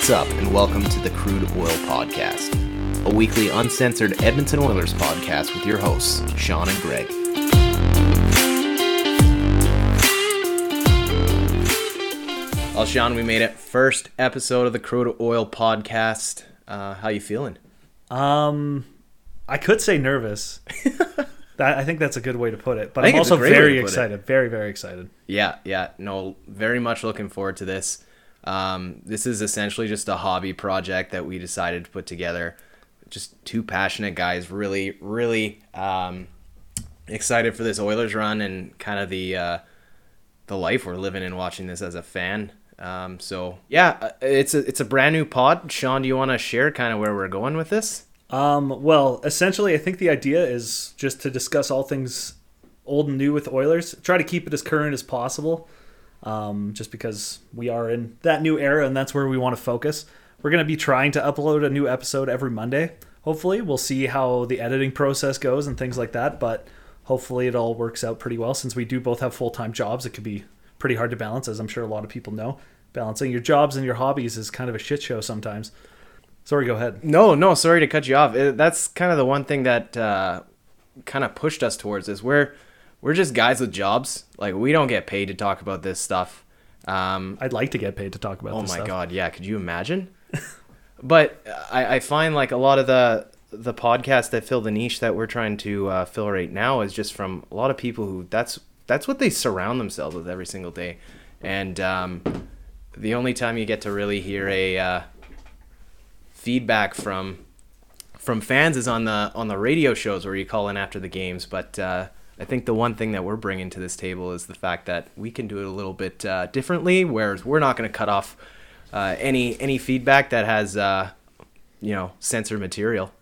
What's up, and welcome to the Crude Oil Podcast, a weekly uncensored Edmonton Oilers podcast with your hosts, Sean and Greg. Well, Sean, we made it. First episode of the Crude Oil Podcast. Uh, how you feeling? Um, I could say nervous. that, I think that's a good way to put it. But I'm think it's a also very put it. excited. Very, very excited. Yeah, yeah, no, very much looking forward to this. Um, this is essentially just a hobby project that we decided to put together. Just two passionate guys, really, really um, excited for this Oilers run and kind of the uh, the life we're living in watching this as a fan. Um, so yeah, uh, it's a it's a brand new pod. Sean, do you want to share kind of where we're going with this? Um, well, essentially, I think the idea is just to discuss all things old and new with Oilers. Try to keep it as current as possible. Um, just because we are in that new era and that's where we want to focus. We're going to be trying to upload a new episode every Monday. Hopefully, we'll see how the editing process goes and things like that. But hopefully, it all works out pretty well since we do both have full time jobs. It could be pretty hard to balance, as I'm sure a lot of people know. Balancing your jobs and your hobbies is kind of a shit show sometimes. Sorry, go ahead. No, no, sorry to cut you off. That's kind of the one thing that uh, kind of pushed us towards this. We're we're just guys with jobs. Like we don't get paid to talk about this stuff. Um, I'd like to get paid to talk about this oh my stuff. god, yeah. Could you imagine? but I, I find like a lot of the the podcasts that fill the niche that we're trying to uh, fill right now is just from a lot of people who that's that's what they surround themselves with every single day, and um, the only time you get to really hear a uh, feedback from from fans is on the on the radio shows where you call in after the games. But uh, I think the one thing that we're bringing to this table is the fact that we can do it a little bit uh, differently. Whereas we're not going to cut off uh, any any feedback that has uh, you know censored material.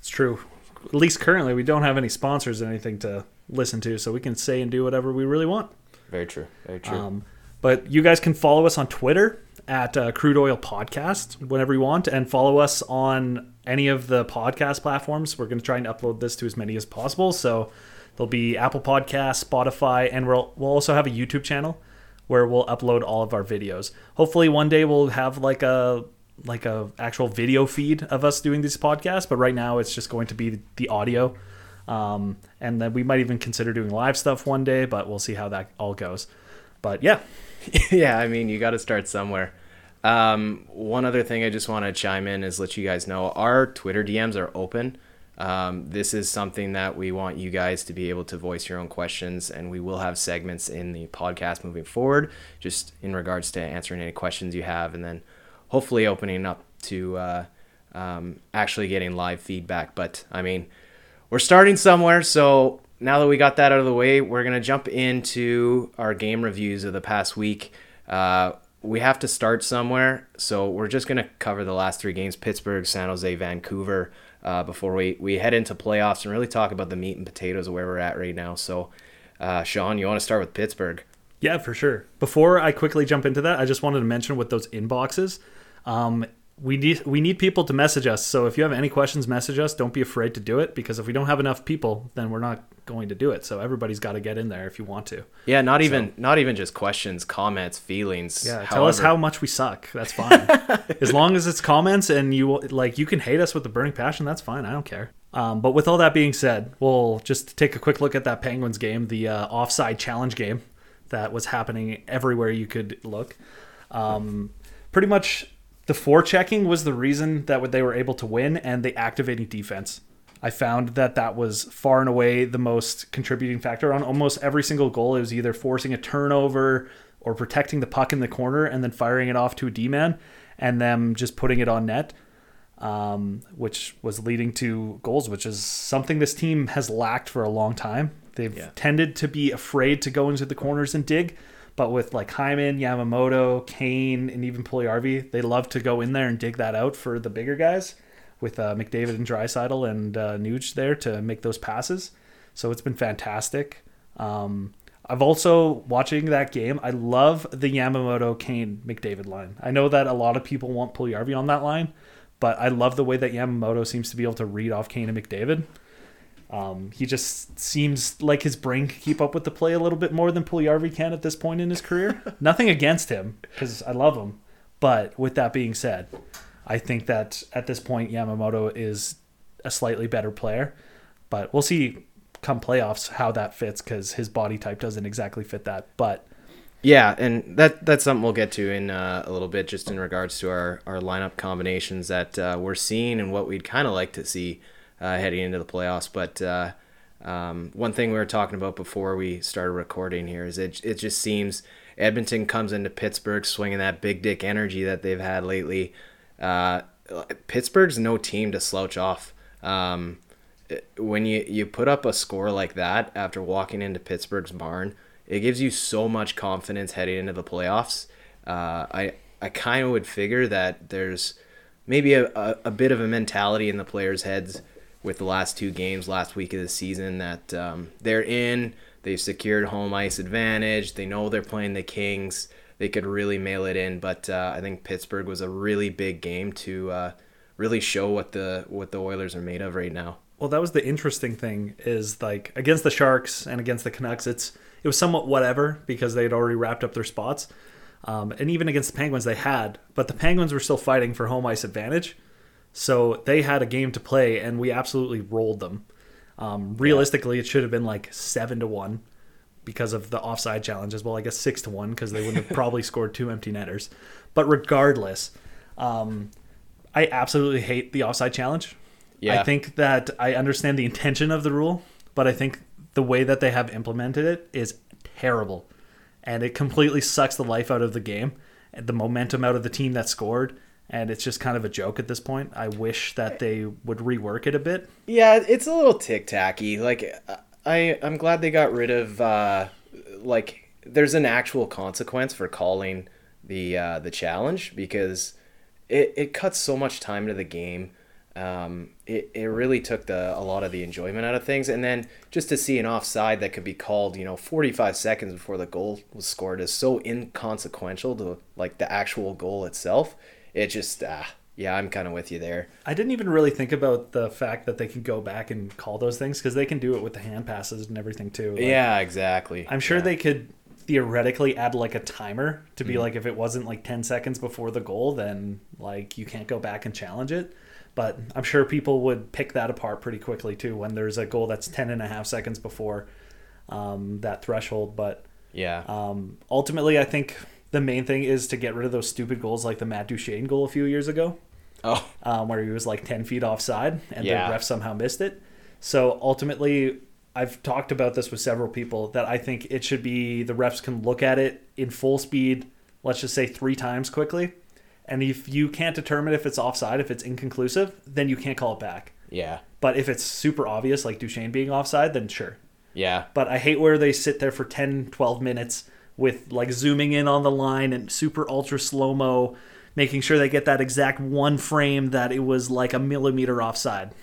It's true. At least currently, we don't have any sponsors or anything to listen to, so we can say and do whatever we really want. Very true. Very true. Um, but you guys can follow us on Twitter at uh, Crude Oil Podcast whenever you want, and follow us on any of the podcast platforms. We're going to try and upload this to as many as possible. So there'll be Apple Podcasts, Spotify, and we'll we'll also have a YouTube channel where we'll upload all of our videos. Hopefully, one day we'll have like a like a actual video feed of us doing these podcasts. But right now, it's just going to be the audio. Um, and then we might even consider doing live stuff one day, but we'll see how that all goes. But yeah, yeah, I mean, you got to start somewhere. Um, one other thing I just want to chime in is let you guys know our Twitter DMs are open. Um, this is something that we want you guys to be able to voice your own questions, and we will have segments in the podcast moving forward, just in regards to answering any questions you have, and then hopefully opening up to uh, um, actually getting live feedback. But I mean, we're starting somewhere, so now that we got that out of the way, we're gonna jump into our game reviews of the past week. Uh, we have to start somewhere, so we're just gonna cover the last three games: Pittsburgh, San Jose, Vancouver, uh, before we we head into playoffs and really talk about the meat and potatoes of where we're at right now. So, uh, Sean, you want to start with Pittsburgh? Yeah, for sure. Before I quickly jump into that, I just wanted to mention with those inboxes, um, we need we need people to message us. So if you have any questions, message us. Don't be afraid to do it because if we don't have enough people, then we're not going to do it. So everybody's got to get in there if you want to. Yeah, not even not even just questions, comments, feelings. Yeah, tell us how much we suck. That's fine. as long as it's comments and you like, you can hate us with a burning passion. That's fine. I don't care. Um, but with all that being said, we'll just take a quick look at that Penguins game, the uh, offside challenge game that was happening everywhere you could look. Um, pretty much, the forechecking was the reason that they were able to win, and the activating defense. I found that that was far and away the most contributing factor on almost every single goal. It was either forcing a turnover or protecting the puck in the corner and then firing it off to a D man and them just putting it on net, um, which was leading to goals, which is something this team has lacked for a long time. They've Yeah. tended to be afraid to go into the corners and dig, but with like Hyman, Yamamoto, Kane, and even Puljujärvi, they love to go in there and dig that out for the bigger guys with uh, McDavid and Draisaitl and uh, Nuge there to make those passes. So it's been fantastic. Um, I've also watching that game. I love the Yamamoto Kane McDavid line. I know that a lot of people want Puljujärvi on that line, but I love the way that Yamamoto seems to be able to read off Kane and McDavid. Um, he just seems like his brain can keep up with the play a little bit more than Puljujärvi can at this point in his career. Nothing against him because I love him, But with that being said, I think that at this point Yamamoto is a slightly better player. But we'll see come playoffs how that fits because his body type doesn't exactly fit that. But Yeah, and that that's something we'll get to in uh, a little bit, just in regards to our, our lineup combinations that uh, we're seeing and what we'd kind of like to see heading into the playoffs. But uh, um, one thing we were talking about before we started recording here is it it just seems Edmonton comes into Pittsburgh swinging that big dick energy that they've had lately. Uh, Pittsburgh's no team to slouch off. Um, when you, you put up a score like that after walking into Pittsburgh's barn, it gives you so much confidence heading into the playoffs. Uh, I I kind of would figure that there's maybe a, a, a, bit of a mentality in the players' heads with the last two games last week of the season that um, they're in, they've secured home ice advantage, they know they're playing the Kings, they could really mail it in. But uh, I think Pittsburgh was a really big game to uh, really show what the what the Oilers are made of right now. Well, that was the interesting thing is like against the Sharks and against the Canucks, it's it was somewhat whatever because they had already wrapped up their spots. Um, and even against the Penguins, they had, but the Penguins were still fighting for home ice advantage. So they had a game to play, and we absolutely rolled them. Um, realistically, yeah. it should have been like seven to one because of the offside challenge as well. I guess six to one because they wouldn't have probably scored two empty netters. But regardless, um, I absolutely hate the offside challenge. Yeah. I think that I understand the intention of the rule, but I think the way that they have implemented it is terrible. And it completely sucks the life out of the game, the momentum out of the team that scored. And it's just kind of a joke at this point. I wish that they would rework it a bit. Yeah, it's a little tic tacky. Like, I, I'm glad they got rid of, uh, like, there's an actual consequence for calling the uh, the challenge because it, it cuts so much time into the game um, it, it really took the a lot of the enjoyment out of things. And then just to see an offside that could be called, you know, 45 seconds before the goal was scored is so inconsequential to like the actual goal itself. It just, ah, yeah, I'm kind of with you there. I didn't even really think about the fact that they can go back and call those things because they can do it with the hand passes and everything too. Like, yeah, exactly. I'm sure yeah. they could theoretically add like a timer to be mm-hmm. like if it wasn't like 10 seconds before the goal, then like you can't go back and challenge it. But I'm sure people would pick that apart pretty quickly too when there's a goal that's 10 and a half seconds before um, that threshold. But yeah, um, ultimately, I think the main thing is to get rid of those stupid goals like the Matt Duchene goal a few years ago. Oh. Um, where he was like 10 feet offside and yeah. the ref somehow missed it. So ultimately, I've talked about this with several people that I think it should be the refs can look at it in full speed, let's just say three times quickly, and if you can't determine if it's offside, if it's inconclusive, then you can't call it back. Yeah. But if it's super obvious, like Duchene being offside, then sure. Yeah. But I hate where they sit there for 10, 12 minutes with like zooming in on the line and super ultra slow mo, making sure they get that exact one frame that it was like a millimeter offside.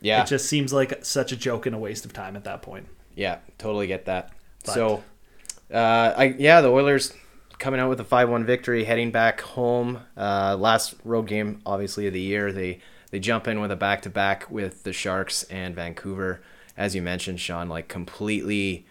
Yeah. It just seems like such a joke and a waste of time at that point. Yeah, totally get that. But, so, uh, I yeah, the Oilers coming out with a 5-1 victory, heading back home. Uh, last road game, obviously, of the year. They they jump in with a back-to-back with the Sharks and Vancouver. As you mentioned, Sean, like completely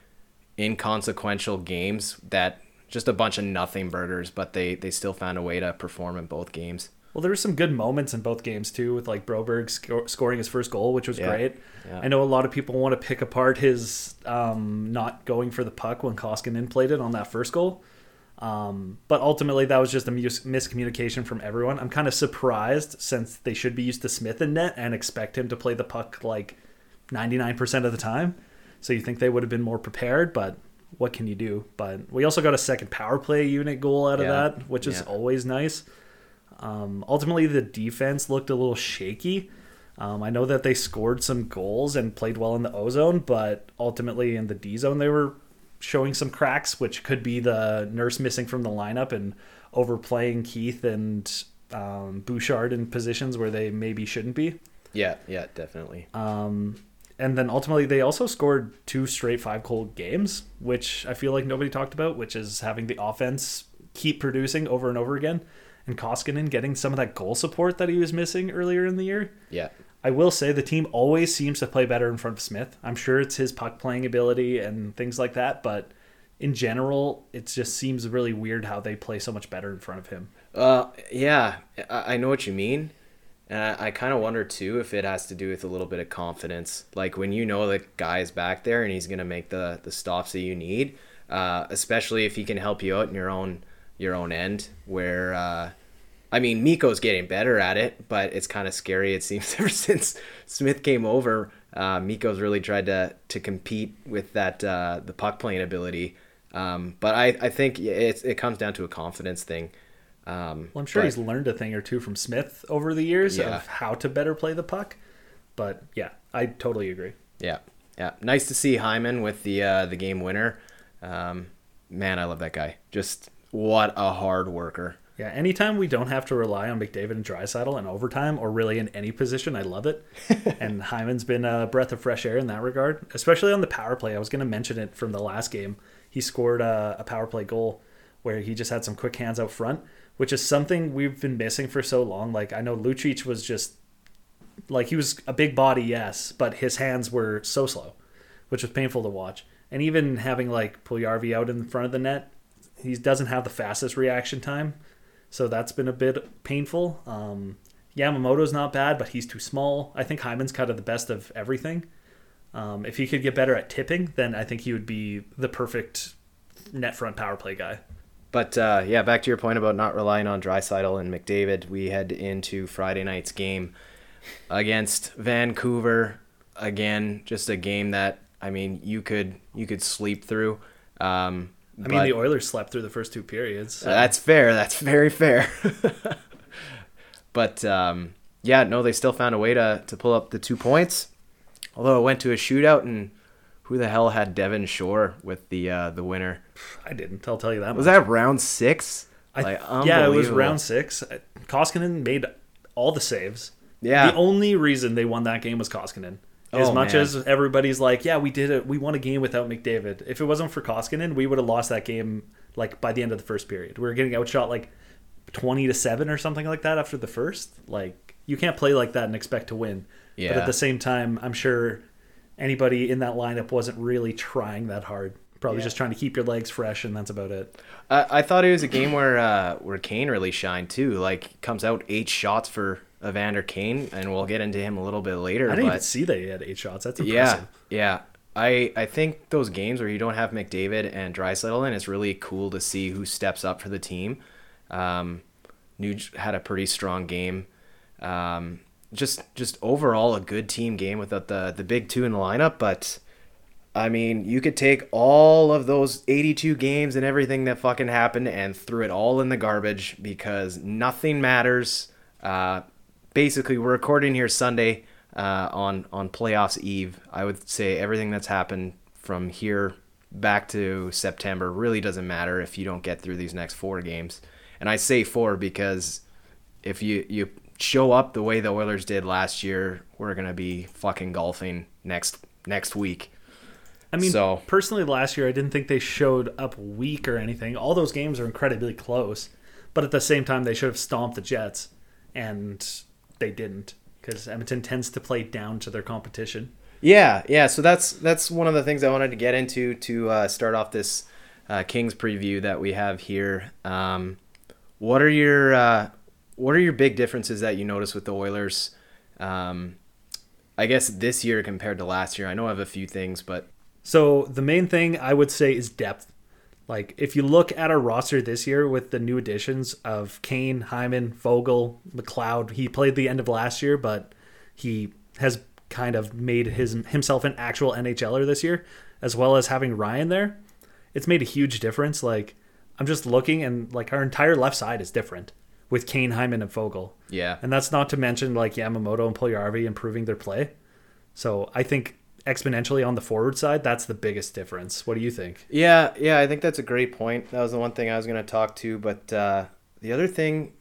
inconsequential games that just a bunch of nothing burgers, but they they still found a way to perform in both games. Well, there were some good moments in both games too, with like Broberg sc- scoring his first goal, which was yeah. great. Yeah. I know a lot of people want to pick apart his um, not going for the puck when Koskinen played it on that first goal. Um, but ultimately, that was just a mis- miscommunication from everyone. I'm kind of surprised since they should be used to Smith in net and expect him to play the puck like 99% of the time. So you think they would have been more prepared, but what can you do? But we also got a second power play unit goal out of yeah. that, which is yeah. always nice. Um, ultimately, the defense looked a little shaky. Um, I know that they scored some goals and played well in the O zone, but ultimately in the D zone, they were showing some cracks, which could be the nurse missing from the lineup and overplaying Keith and um, Bouchard in positions where they maybe shouldn't be. Yeah, yeah, definitely. Um, and then ultimately they also scored two straight five cold games, which I feel like nobody talked about, which is having the offense keep producing over and over again, and Koskinen getting some of that goal support that he was missing earlier in the year. Yeah. I will say the team always seems to play better in front of Smith. I'm sure it's his puck playing ability and things like that, but in general, it just seems really weird how they play so much better in front of him. Uh, yeah, I, I know what you mean. And I, I kind of wonder too if it has to do with a little bit of confidence. Like when you know the guy is back there and he's going to make the, the stops that you need, uh, especially if he can help you out in your own your own end. Where, uh, I mean, Mikko's getting better at it, but it's kind of scary. It seems ever since Smith came over, uh, Mikko's really tried to to compete with that uh, the puck playing ability. Um, but I, I think it, it comes down to a confidence thing. Um, Well, I'm sure but- he's learned a thing or two from Smith over the years Yeah. of how to better play the puck. But yeah, I totally agree. Yeah, yeah. Nice to see Hyman with the uh, the game winner. Um, man, I love that guy. Just what a hard worker. Yeah, anytime we don't have to rely on McDavid and Draisaitl in overtime or really in any position, I love it. and Hyman's been a breath of fresh air in that regard, especially on the power play. I was going to mention it from the last game. He scored a, a power play goal where he just had some quick hands out front, which is something we've been missing for so long. Like I know Lucic was just like he was a big body, yes, but his hands were so slow, which was painful to watch. And even having like Puljujärvi out in front of the net, he doesn't have the fastest reaction time, so that's been a bit painful. Um, Yamamoto's not bad, but he's too small. I think Hyman's kind of the best of everything. Um, if he could get better at tipping, then I think he would be the perfect net front power play guy. But uh, yeah, back to your point about not relying on Draisaitl and McDavid. We head into Friday night's game against Vancouver. Again, just a game that I mean you could you could sleep through. Um, I mean, the Oilers slept through the first two periods. so- That's fair. That's very fair. but um, yeah, no, they still found a way to, to pull up the two points. Although it went to a shootout, and who the hell had Devin Shore with the uh, the winner? I didn't. I'll tell you that. Was much. that round six? I, Like, yeah, it was round six. Koskinen made all the saves. Yeah. The only reason they won that game was Koskinen. As Oh, much man. as everybody's like, yeah, we did it. We won a game without McDavid. If it wasn't for Koskinen, we would have lost that game like by the end of the first period. We were getting outshot like 20 to 7 or something like that after the first. Like you can't play like that and expect to win. But Yeah. at the same time, I'm sure anybody in that lineup wasn't really trying that hard. Probably Yeah. just trying to keep your legs fresh and that's about it. I, I thought it was a game where uh, where Kane really shined too. Like comes out eight shots for Evander Kane, and we'll get into him a little bit later. I didn't but even see that he had eight shots. That's Yeah, yeah. I I think those games where you don't have McDavid and Draisaitl in, it's really cool to see who steps up for the team. Um, Nuge had a pretty strong game. Um, just just overall a good team game without the the big two in the lineup, but. I mean, you could take all of those 82 games and everything that fucking happened and threw it all in the garbage because nothing matters. Uh, basically, we're recording here Sunday uh, on on playoffs eve. I would say everything that's happened from here back to September really doesn't matter if you don't get through these next four games. And I say four because if you you show up the way the Oilers did last year, we're gonna be fucking golfing next next week. I mean, So- personally, last year I didn't think they showed up weak or anything. All those games are incredibly close, but at the same time, they should have stomped the Jets, and they didn't because Edmonton tends to play down to their competition. Yeah, yeah. So that's that's one of the things I wanted to get into to uh, start off this uh, Kings preview that we have here. Um, what are your uh, what are your big differences that you notice with the Oilers? Um, I guess this year compared to last year. I know I have a few things, but So the main thing I would say is depth. Like if you look at our roster this year with the new additions of Kane, Hyman, Foegele, McLeod, he played the end of last year, but he has kind of made his himself an actual NHLer this year, as well as having Ryan there. It's made a huge difference. Like I'm just looking and like our entire left side is different with Kane, Hyman, and Foegele. yeah, And that's not to mention like Yamamoto and Puljujärvi improving their play. So I think exponentially on the forward side, that's the biggest difference. What do you think? Yeah, yeah, I think that's a great point. That was the one thing I was going to talk to, but uh, the other thing,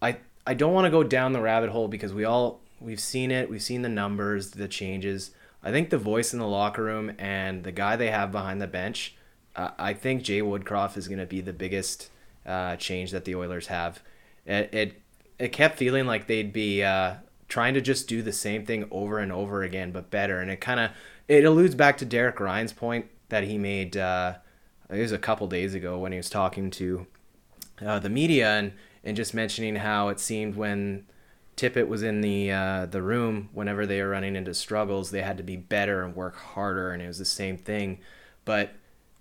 I I don't want to go down the rabbit hole because we all we've seen it, we've seen the numbers, the changes. I think the voice in the locker room and the guy they have behind the bench, uh, I think Jay Woodcroft is going to be the biggest uh, change that the Oilers have. It, it it kept feeling like they'd be uh, trying to just do the same thing over and over again, but better. And it kind of it alludes back to Derek Ryan's point that he made. Uh, it was a couple days ago when he was talking to uh, the media and and just mentioning how it seemed when Tippett was in the uh, the room whenever they were running into struggles, they had to be better and work harder, and it was the same thing. But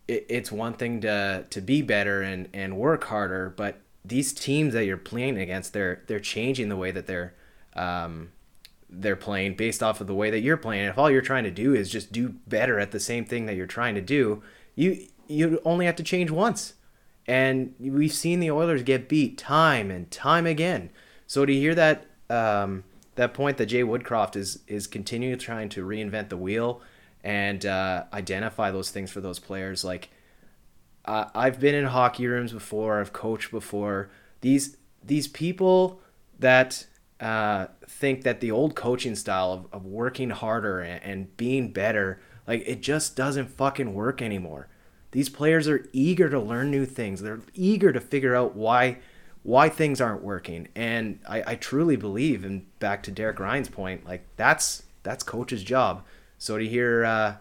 it, it's one thing to to be better and and work harder, but these teams that you're playing against, they're they're changing the way that they're um, they're playing based off of the way that you're playing. If all you're trying to do is just do better at the same thing that you're trying to do, you you only have to change once. And we've seen the Oilers get beat time and time again. So to hear that um, that point that Jay Woodcroft is is continuing trying to reinvent the wheel and uh, identify those things for those players, like I've been in hockey rooms before, I've coached before. These these people that uh, think that the old coaching style of, of working harder and, and being better, like it just doesn't fucking work anymore. These players are eager to learn new things. They're eager to figure out why why things aren't working. And I, I truly believe, and back to Derek Ryan's point, like that's that's coach's job. So to hear uh,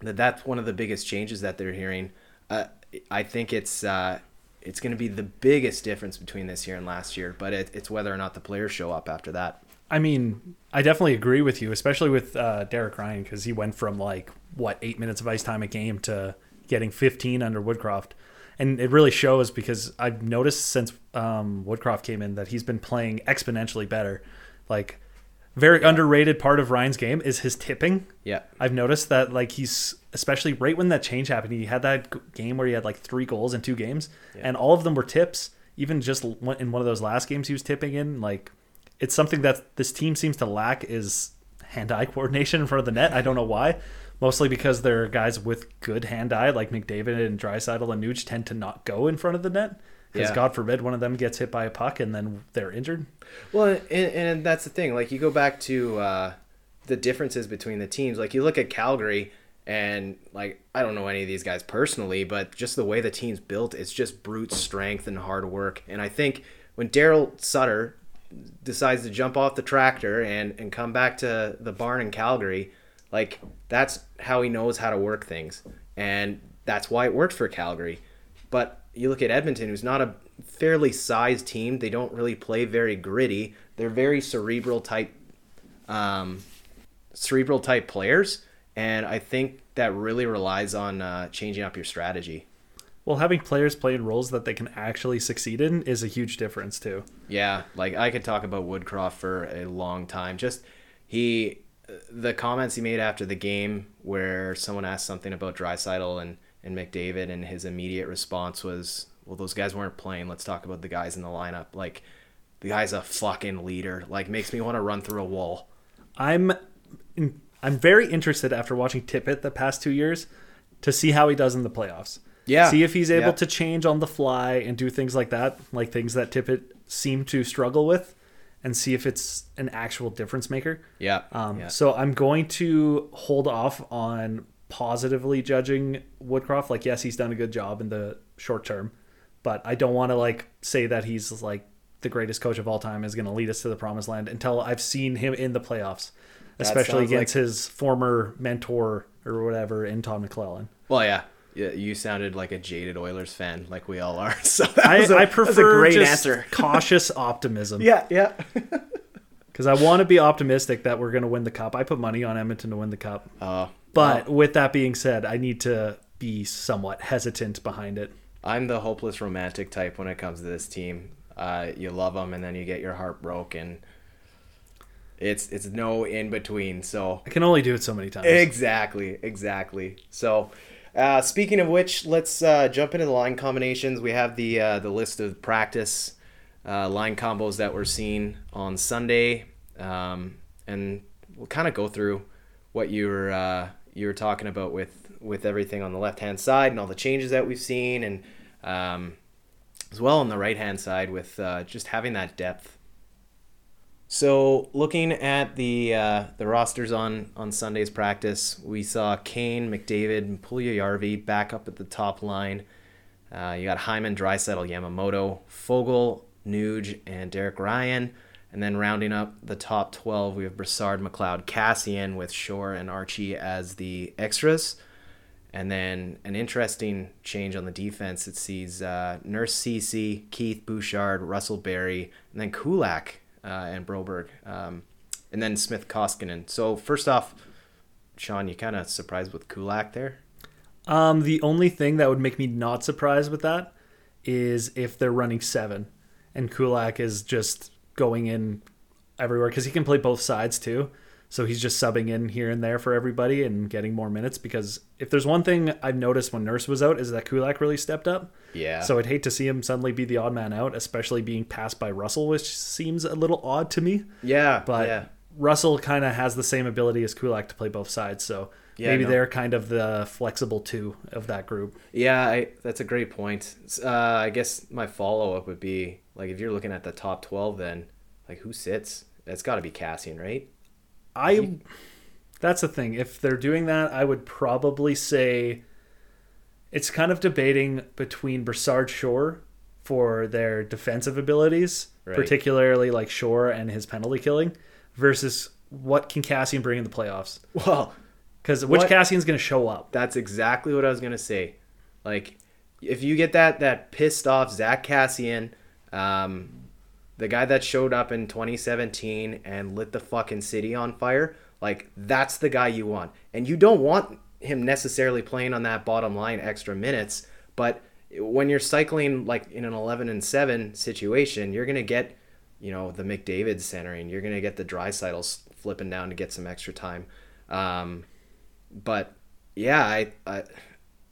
that that's one of the biggest changes that they're hearing, uh, I think it's uh, it's going to be the biggest difference between this year and last year. But it, it's whether or not the players show up after that. I mean, I definitely agree with you, especially with uh, Derek Ryan, because he went from like what eight minutes of ice time a game to getting 15 under Woodcroft, and it really shows because I've noticed since um, Woodcroft came in that he's been playing exponentially better. Like, very yeah. underrated part of Ryan's game is his tipping. Yeah, I've noticed that like he's especially right when that change happened, he had that game where he had like three goals in two games, yeah. and all of them were tips. Even just in one of those last games he was tipping in, like it's something that this team seems to lack is hand-eye coordination in front of the net. I don't know why. Mostly because they're guys with good hand-eye, like McDavid and Draisaitl and Nuge tend to not go in front of the net. Because yeah. God forbid one of them gets hit by a puck and then they're injured. Well, and, and that's the thing. Like you go back to uh, the differences between the teams. Like you look at Calgary, and like I don't know any of these guys personally, but just the way the team's built, it's just brute strength and hard work. And I think when Daryl Sutter decides to jump off the tractor and and come back to the barn in Calgary, like that's how he knows how to work things, and that's why it worked for Calgary. But you look at Edmonton, who's not a fairly sized team. They don't really play very gritty. They're very cerebral type, um, cerebral type players, and I think that really relies on uh, changing up your strategy. Well, having players play in roles that they can actually succeed in is a huge difference too. Yeah, like I could talk about Woodcroft for a long time. Just he, the comments he made after the game, where someone asked something about Draisaitl and and McDavid, and his immediate response was, "Well, those guys weren't playing. Let's talk about the guys in the lineup." Like, the guy's a fucking leader. Like, makes me want to run through a wall. I'm, I'm very interested after watching Tippett the past two years to see how he does in the playoffs yeah. See if he's able yeah. to change on the fly and do things like that, like things that Tippett seemed to struggle with, and see if it's an actual difference maker. Yeah. Um, yeah. So I'm going to hold off on positively judging Woodcroft. Like, yes, he's done a good job in the short term, but I don't want to like say that he's like the greatest coach of all time is going to lead us to the promised land until I've seen him in the playoffs, especially against like... his former mentor or whatever in Todd McLellan. Well, yeah, yeah, you sounded like a jaded Oilers fan, like we all are. So I, a, I prefer a great answer. cautious optimism. Yeah, yeah. Because I want to be optimistic that we're going to win the cup. I put money on Edmonton to win the cup. Uh, but with that being said, I need to be somewhat hesitant behind it. I'm the hopeless romantic type when it comes to this team. Uh, you love them, and then you get your heart broken. It's it's no in between. So I can only do it so many times. Exactly, exactly. So uh, speaking of which, let's uh, jump into the line combinations. We have the uh, the list of practice uh, line combos that we're seeing on Sunday, um, and we'll kind of go through what you were uh, you were talking about with with everything on the left hand side and all the changes that we've seen, and um, as well on the right hand side with uh, just having that depth so looking at the uh, the rosters on on Sunday's practice, we saw Kane, McDavid, and Puljujarvi back up at the top line. Uh, you got Hyman, Draisaitl, Yamamoto, Foegele, Nuge, and Derek Ryan. And then rounding up the top 12, we have Brassard, McLeod, Kassian with Shore and Archie as the extras. And then an interesting change on the defense. It sees uh, Nurse Ceci, Keith Bouchard, Russell Barrie, and then Kulak uh, and Broberg, um, and then Smith Koskinen. So first off, Sean, you kind of surprised with Kulak there? Um, the only thing that would make me not surprised with that is if they're running seven, and Kulak is just going in everywhere because he can play both sides too. So he's just subbing in here and there for everybody and getting more minutes. Because if there's one thing I've noticed when Nurse was out is that Kulak really stepped up. Yeah. So I'd hate to see him suddenly be the odd man out, especially being passed by Russell, which seems a little odd to me. yeah, But yeah, Russell kind of has the same ability as Kulak to play both sides. So Yeah, maybe no. they're kind of the flexible two of that group. yeah. I, that's a great point. Uh, I guess my follow up would be like if you're looking at the top twelve, then like who sits? That's got to be Kassian, right? I that's the thing. If they're doing that, I would probably say it's kind of debating between Brassard Shore for their defensive abilities, Right. particularly like Shore and his penalty killing, versus what can Kassian bring in the playoffs? Well, Because which What- Kassian's going to show up? That's exactly what I was gonna say. Like, if you get that that pissed off Zach Cassian, um, the guy that showed up in 2017 and lit the fucking city on fire, like that's the guy you want. And you don't want him necessarily playing on that bottom line extra minutes, but when you're cycling like in an 11 and 7 situation, you're gonna get, you know, the McDavid centering. You're gonna get the Draisaitls flipping down to get some extra time. Um, but yeah, I, I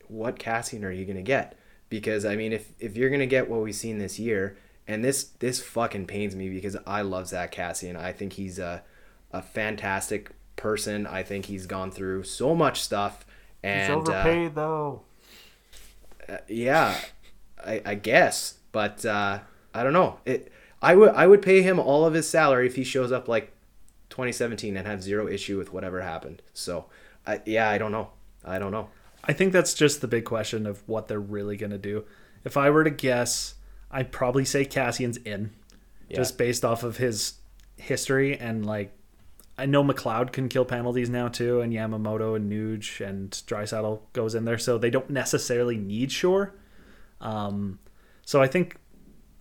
what Kassian are you gonna get? Because I mean, if if you're gonna get what we've seen this year, and this this fucking pains me because I love Zach Kassian. I think he's a a fantastic person. I think he's gone through so much stuff, and he's overpaid uh, though. uh, yeah, I, I guess, but uh, I don't know. It I would I would pay him all of his salary if he shows up like 2017 and have zero issue with whatever happened. So, I, yeah, I don't know. I don't know. I think that's just the big question of what they're really going to do. If I were to guess, I'd probably say Kassian's in, Yeah. just based off of his history and like. I know McLeod can kill penalties now too, and Yamamoto and Nuge and Draisaitl goes in there, so they don't necessarily need Shore. Um, so I think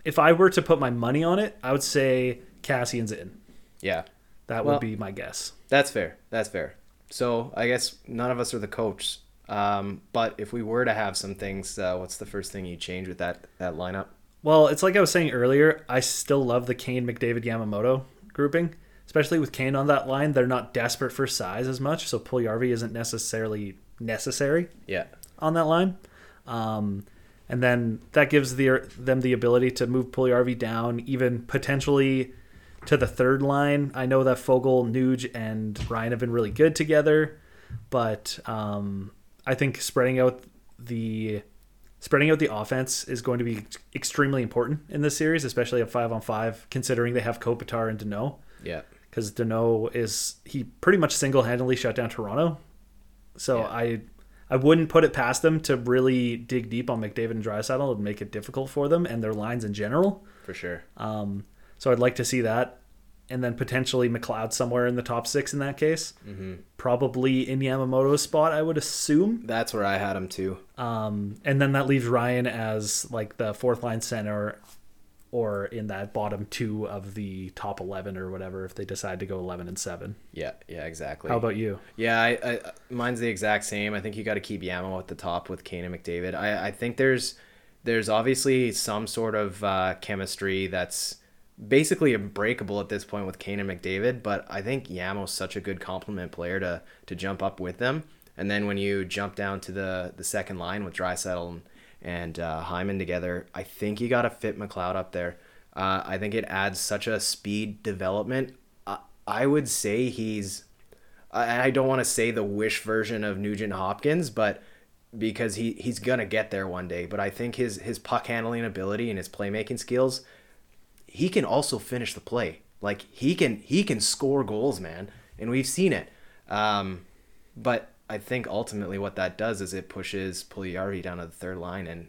if I were to put my money on it, I would say Kassian's in. Yeah, That Well- would be my guess. that's fair. That's fair. So I guess none of us are the coach. Um, but if we were to have some things, uh, what's the first thing you change with that that lineup? Well, it's like I was saying earlier. I still love the Kane, McDavid, Yamamoto grouping, especially with Kane on that line. They're not desperate for size as much, so Puljujärvi isn't necessarily necessary Yeah, on that line. Um, and then that gives the, them the ability to move Puljujärvi down, even potentially to the third line. I know that Foegele, Nuge, and Ryan have been really good together, but um, I think spreading out the spreading out the offense is going to be extremely important in this series, especially at five on five, considering they have Kopitar and Danault. yeah, Because Danault is he pretty much single handedly shut down Toronto. So Yeah. I I wouldn't put it past them to really dig deep on McDavid and Draisaitl and make it difficult for them and their lines in general. for sure. Um, so I'd like to see that, and then potentially McLeod somewhere in the top six in that case. Mm-hmm. Probably in Yamamoto's spot, I would assume. That's where I had him too. Um, and then that leaves Ryan as like the fourth line center, or in that bottom two of the top eleven or whatever if they decide to go eleven and seven. Yeah, yeah, exactly. How about you? Yeah, I, I mine's the exact same. I think you got to keep Yamo at the top with Kane and McDavid. I, I think there's there's obviously some sort of uh, chemistry that's basically unbreakable at this point with Kane and McDavid, but I think Yamo's such a good complement player to to jump up with them. And then when you jump down to the the second line with Draisaitl and, and uh, Hyman together, I think you got to fit McLeod up there. Uh, I think it adds such a speed development. I, I would say he's I I don't want to say the wish version of Nugent Hopkins, but because he he's gonna get there one day. But I think his his puck handling ability and his playmaking skills, he can also finish the play. Like he can he can score goals, man, and we've seen it. Um, but I think ultimately what that does is it pushes Puljujärvi down to the third line, and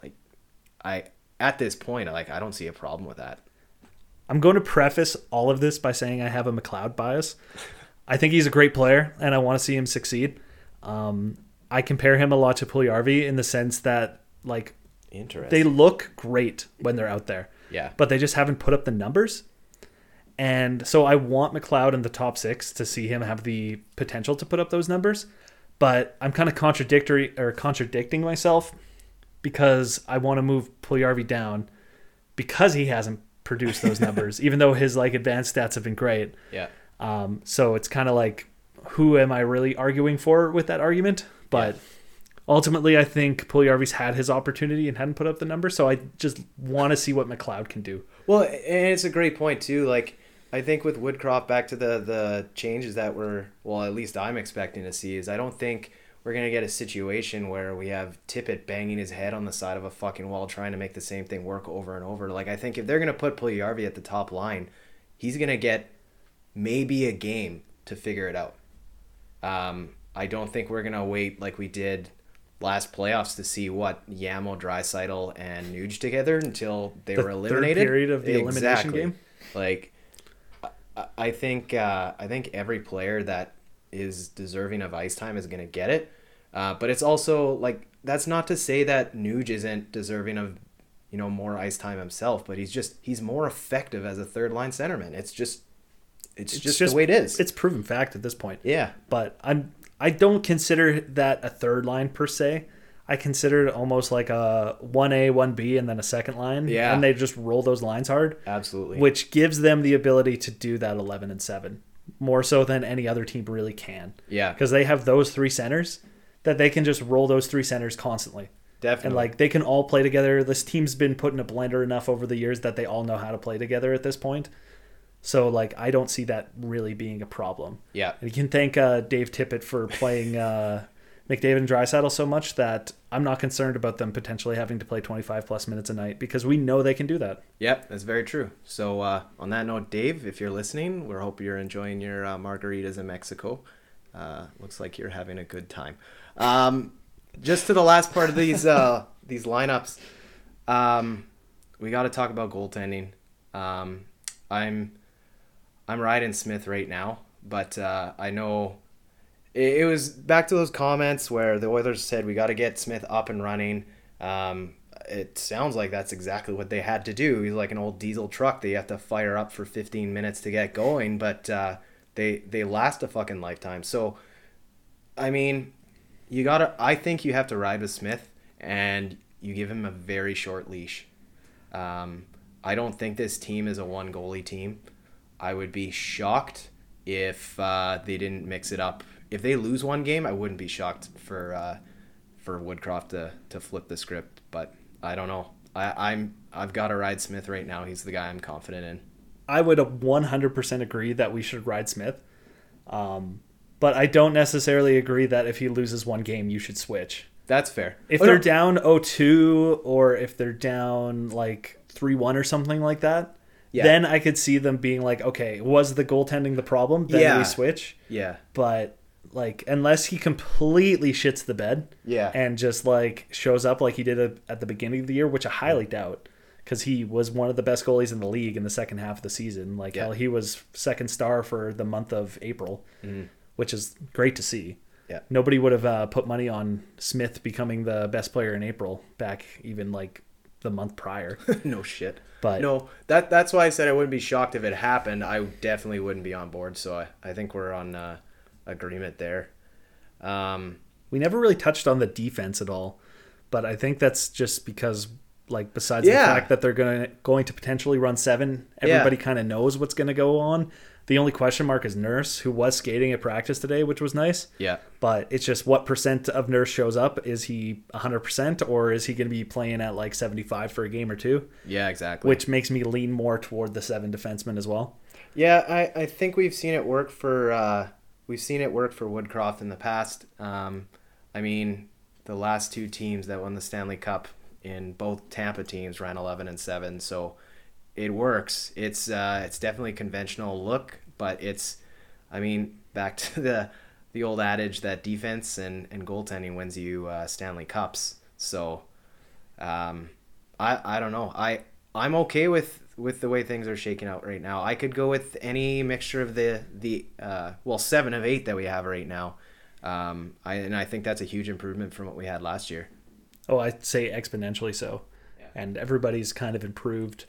like I at this point, like I don't see a problem with that. I'm going to preface all of this by saying I have a McLeod bias. I think he's a great player, and I want to see him succeed. Um, I compare him a lot to Puljujärvi in the sense that like they look great when they're out there, yeah. but they just haven't put up the numbers. And so I want McLeod in the top six to see him have the potential to put up those numbers. But I'm kind of contradictory or contradicting myself because I want to move Puljujärvi down because he hasn't produced those numbers, even though his like advanced stats have been great. Yeah. Um, so it's kind of like, who am I really arguing for with that argument? But ultimately, I think Puljujärvi's had his opportunity and hadn't put up the number. So I just want to see what McLeod can do. Well, and it's a great point too. Like I think with Woodcroft, back to the the changes that we're well, at least I'm expecting to see is I don't think we're gonna get a situation where we have Tippett banging his head on the side of a fucking wall trying to make the same thing work over and over. Like I think if they're gonna put Puljujärvi at the top line, he's gonna get maybe a game to figure it out. Um, I don't think we're gonna wait like we did last playoffs to see what Yamo, Draisaitl, and Nuge together until they The were third eliminated. period of the elimination game? Like, I, think uh, I think every player that is deserving of ice time is gonna get it. Uh, but it's also like that's not to say that Nuge isn't deserving of you know more ice time himself, but he's just he's more effective as a third line centerman. It's just it's, just, the way it is. It's proven fact at this point. yeah. But I'm I don't consider that a third line per se. I consider it almost like a one A, one B, and then a second line. Yeah. And they just roll those lines hard, Absolutely. which gives them the ability to do that eleven and seven. More so than any other team really can. yeah. Because they have those three centers that they can just roll those three centers constantly. Definitely. And like they can all play together. This team's been put in a blender enough over the years that they all know how to play together at this point. So like I don't see that really being a problem. yeah. And you can thank uh, Dave Tippett for playing uh, McDavid and Draisaitl so much that I'm not concerned about them potentially having to play 25 plus minutes a night because we know they can do that. Yep, that's very true. So uh, on that note, Dave, if you're listening, we hope you're enjoying your uh, margaritas in Mexico. Uh, looks like you're having a good time. Um, just to the last part of these uh, these lineups, um, we got to talk about goaltending. Um, I'm I'm riding Smith right now, but uh, I know it, it was back to those comments where the Oilers said we got to get Smith up and running. Um, it sounds like that's exactly what they had to do. He's like an old diesel truck that you have to fire up for 15 minutes to get going, but uh, they they last a fucking lifetime. So, I mean, you gotta. I think you have to ride with Smith, and you give him a very short leash. Um, I don't think this team is a one goalie team. I would be shocked if uh, they didn't mix it up. If they lose one game, I wouldn't be shocked for uh, for Woodcroft to, to flip the script. But I don't know. I, I'm I've got to ride Smith right now. He's the guy I'm confident in. I would 100% agree that we should ride Smith. Um, but I don't necessarily agree that if he loses one game, you should switch. That's fair. If Oh, they're down 0-2 or if they're down like 3-1 or something like that, Yeah. then I could see them being like, okay, was the goaltending the problem? Then Yeah. we switch. yeah, But like, unless he completely shits the bed yeah, and just like shows up like he did at- at the beginning of the year, which I highly doubt, because he was one of the best goalies in the league in the second half of the season. Like, Yeah. hell, he was second star for the month of April, which is great to see. Yeah. Nobody would have uh, put money on Smith becoming the best player in April back even like the month prior. no shit. But No, that that's why I said I wouldn't be shocked if it happened. I definitely wouldn't be on board. So I, I think we're on uh, agreement there. Um, we never really touched on the defense at all. But I think that's just because, like, besides Yeah. the fact that they're gonna going to potentially run seven, Yeah. everybody kind of knows what's gonna go on. The only question mark is Nurse, who was skating at practice today, which was nice. yeah, But it's just what percent of Nurse shows up? Is he 100% or is he going to be playing at like 75 for a game or two? yeah, exactly. Which makes me lean more toward the seven defensemen as well. Yeah, I, I think we've seen it work for uh, we've seen it work for Woodcroft in the past. Um, I mean, the last two teams that won the Stanley Cup in both Tampa teams ran eleven and seven, so it works. It's uh, it's definitely a conventional look, but it's I mean back to the the old adage that defense and, and goaltending wins you uh, Stanley Cups. So um, I I don't know. I I'm okay with with the way things are shaking out right now. I could go with any mixture of the the uh, well seven of eight that we have right now. Um, I and I think that's a huge improvement from what we had last year. Oh, I'd say exponentially so. Yeah. And everybody's kind of improved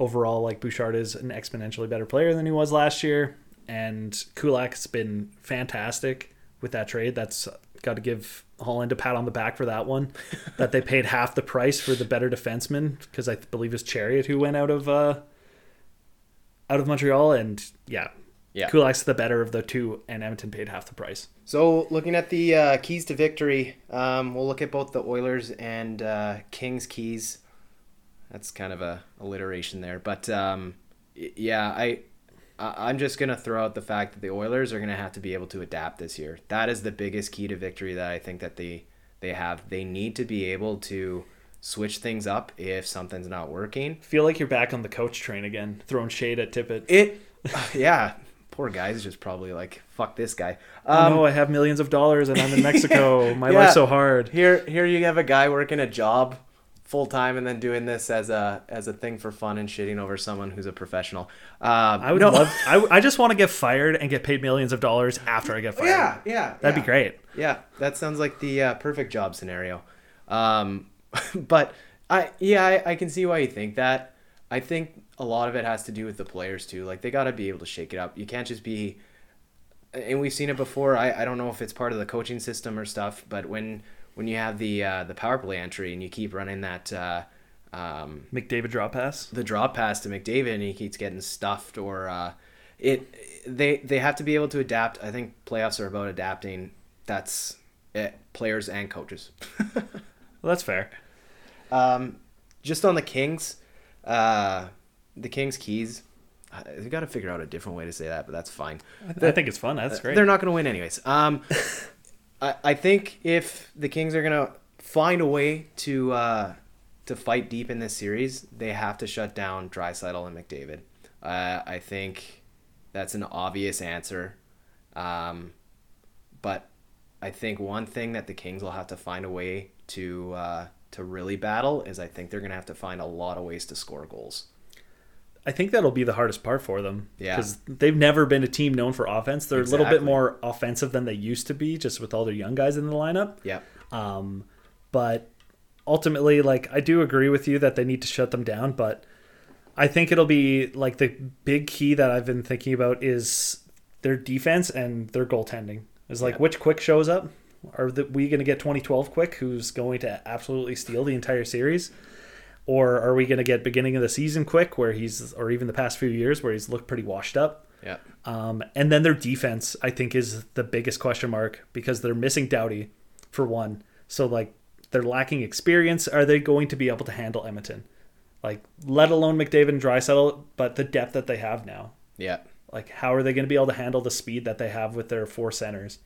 overall. Like Bouchard is an exponentially better player than he was last year, and Kulak's been fantastic with that trade. That's got to give Holland a pat on the back for that one. that they paid half the price for the better defenseman because I believe it's Chiarot who went out of uh, out of Montreal, and yeah, Yeah. Kulak's the better of the two, and Edmonton paid half the price. So looking at the uh, keys to victory, um, we'll look at both the Oilers and uh, Kings keys. That's kind of a alliteration there, but um, yeah, I. I'm just gonna throw out the fact that the Oilers are gonna have to be able to adapt this year. That is the biggest key to victory that I think that they they have. They need to be able to switch things up if something's not working. feel like you're back on the coach train again, throwing shade at Tippett. It, yeah, poor guy's just probably like fuck this guy. oh Um, no, I have millions of dollars and I'm in Mexico. My Yeah. life's so hard. Here, here you have a guy working a job full time and then doing this as a as a thing for fun and shitting over someone who's a professional. Um, I would no. love. I, I just want to get fired and get paid millions of dollars after I get fired. Yeah, yeah, that'd yeah. be great. Yeah, that sounds like the uh, perfect job scenario. Um, but I, yeah, I, I can see why you think that. I think a lot of it has to do with the players too. Like they got to be able to shake it up. You can't just be. And we've seen it before. I, I don't know if it's part of the coaching system or stuff, but when when you have the uh, the power play entry and you keep running that uh, um, McDavid drop pass. the drop pass to McDavid and he keeps getting stuffed or uh, it they they have to be able to adapt. I think playoffs are about adapting. That's it, players and coaches. Well, that's fair. um, just on the Kings, uh, the Kings keys. uh, We got to figure out a different way to say that, but that's fine. I, I think it's fun. That's great. They're not going to win anyways. Um, I, I think if the Kings are to find a way to uh, to fight deep in this series, they have to shut down Draisaitl and McDavid. Uh, I think that's an obvious answer, um, but I think one thing that the Kings will have to find a way to uh, to really battle is I think they're to have to find a lot of ways to score goals. I think that'll be the hardest part for them. Yeah. Because they've never been a team known for offense. They're a little bit more offensive than they used to be, just with all their young guys in the lineup. Yeah, Um, but ultimately, like I do agree with you that they need to shut them down. But I think it'll be like the big key that I've been thinking about is their defense and their goaltending. Is like Yeah. which quick shows up. Are the, we going to get 2012 quick, who's going to absolutely steal the entire series? Or are we going to get beginning of the season quick, where he's, or even the past few years where he's looked pretty washed up? yeah, Um, and then their defense, I think, is the biggest question mark because they're missing Doughty for one. So like they're lacking experience. Are they going to be able to handle Edmonton? Like let alone McDavid and Draisaitl, but the depth that they have now. yeah. Like how are they going to be able to handle the speed that they have with their four centers?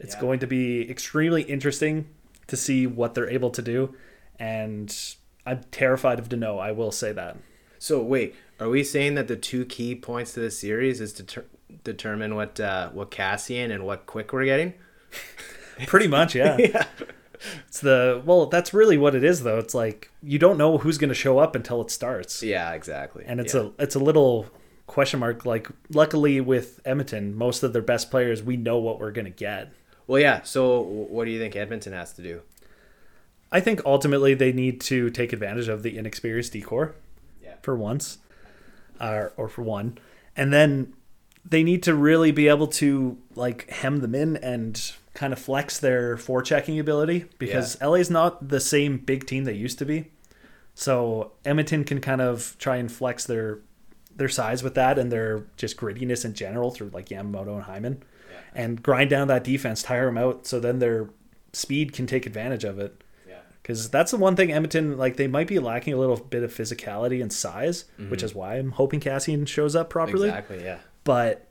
It's Yeah. going to be extremely interesting to see what they're able to do, and I'm terrified of Danault. I will say that. So wait, are we saying that the two key points to this series is to ter- determine what uh, what Kassian and what Quick we're getting? Pretty much, yeah. It's the well, that's really what it is though. It's like you don't know who's going to show up until it starts. Yeah, exactly. And it's yeah. a it's a little question mark like luckily with Edmonton, most of their best players, we know what we're going to get. well, yeah. So what do you think Edmonton has to do? I think ultimately they need to take advantage of the inexperienced decor Yeah. for once, or, or for one, and then they need to really be able to like hem them in and kind of flex their forechecking ability because LA's not the same big team they used to be. So Edmonton can kind of try and flex their their size with that and their just grittiness in general through like Yamamoto and Hyman, and grind down that defense, tire them out, so then their speed can take advantage of it Yeah. Because that's the one thing Edmonton like they might be lacking a little bit of physicality and size, which mhm. is why I'm hoping Kassian shows up properly. Exactly. Yeah. But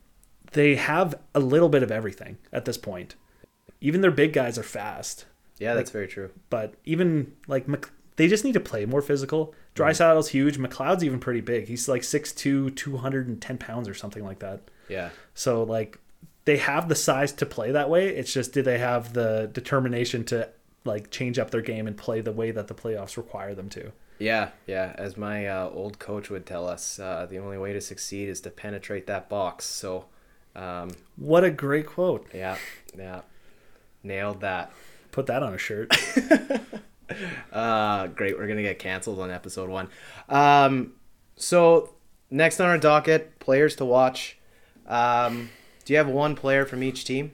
they have a little bit of everything at this point. Even their big guys are fast, Yeah, that's very true. but even like Mc- they just need to play more physical. Mm-hmm. Draisaitl's huge. McLeod's even pretty big. He's like 6'2", 210 pounds or something like that. Yeah. So like they have the size to play that way. It's just do they have the determination to like change up their game and play the way that the playoffs require them to. Yeah, yeah. As my uh, old coach would tell us, uh, the only way to succeed is to penetrate that box. So Um, What a great quote. yeah, yeah, nailed that. Put that on a shirt. Uh, great. We're gonna get canceled on episode one. Um, so next on our docket, players to watch. Um, do you have one player from each team?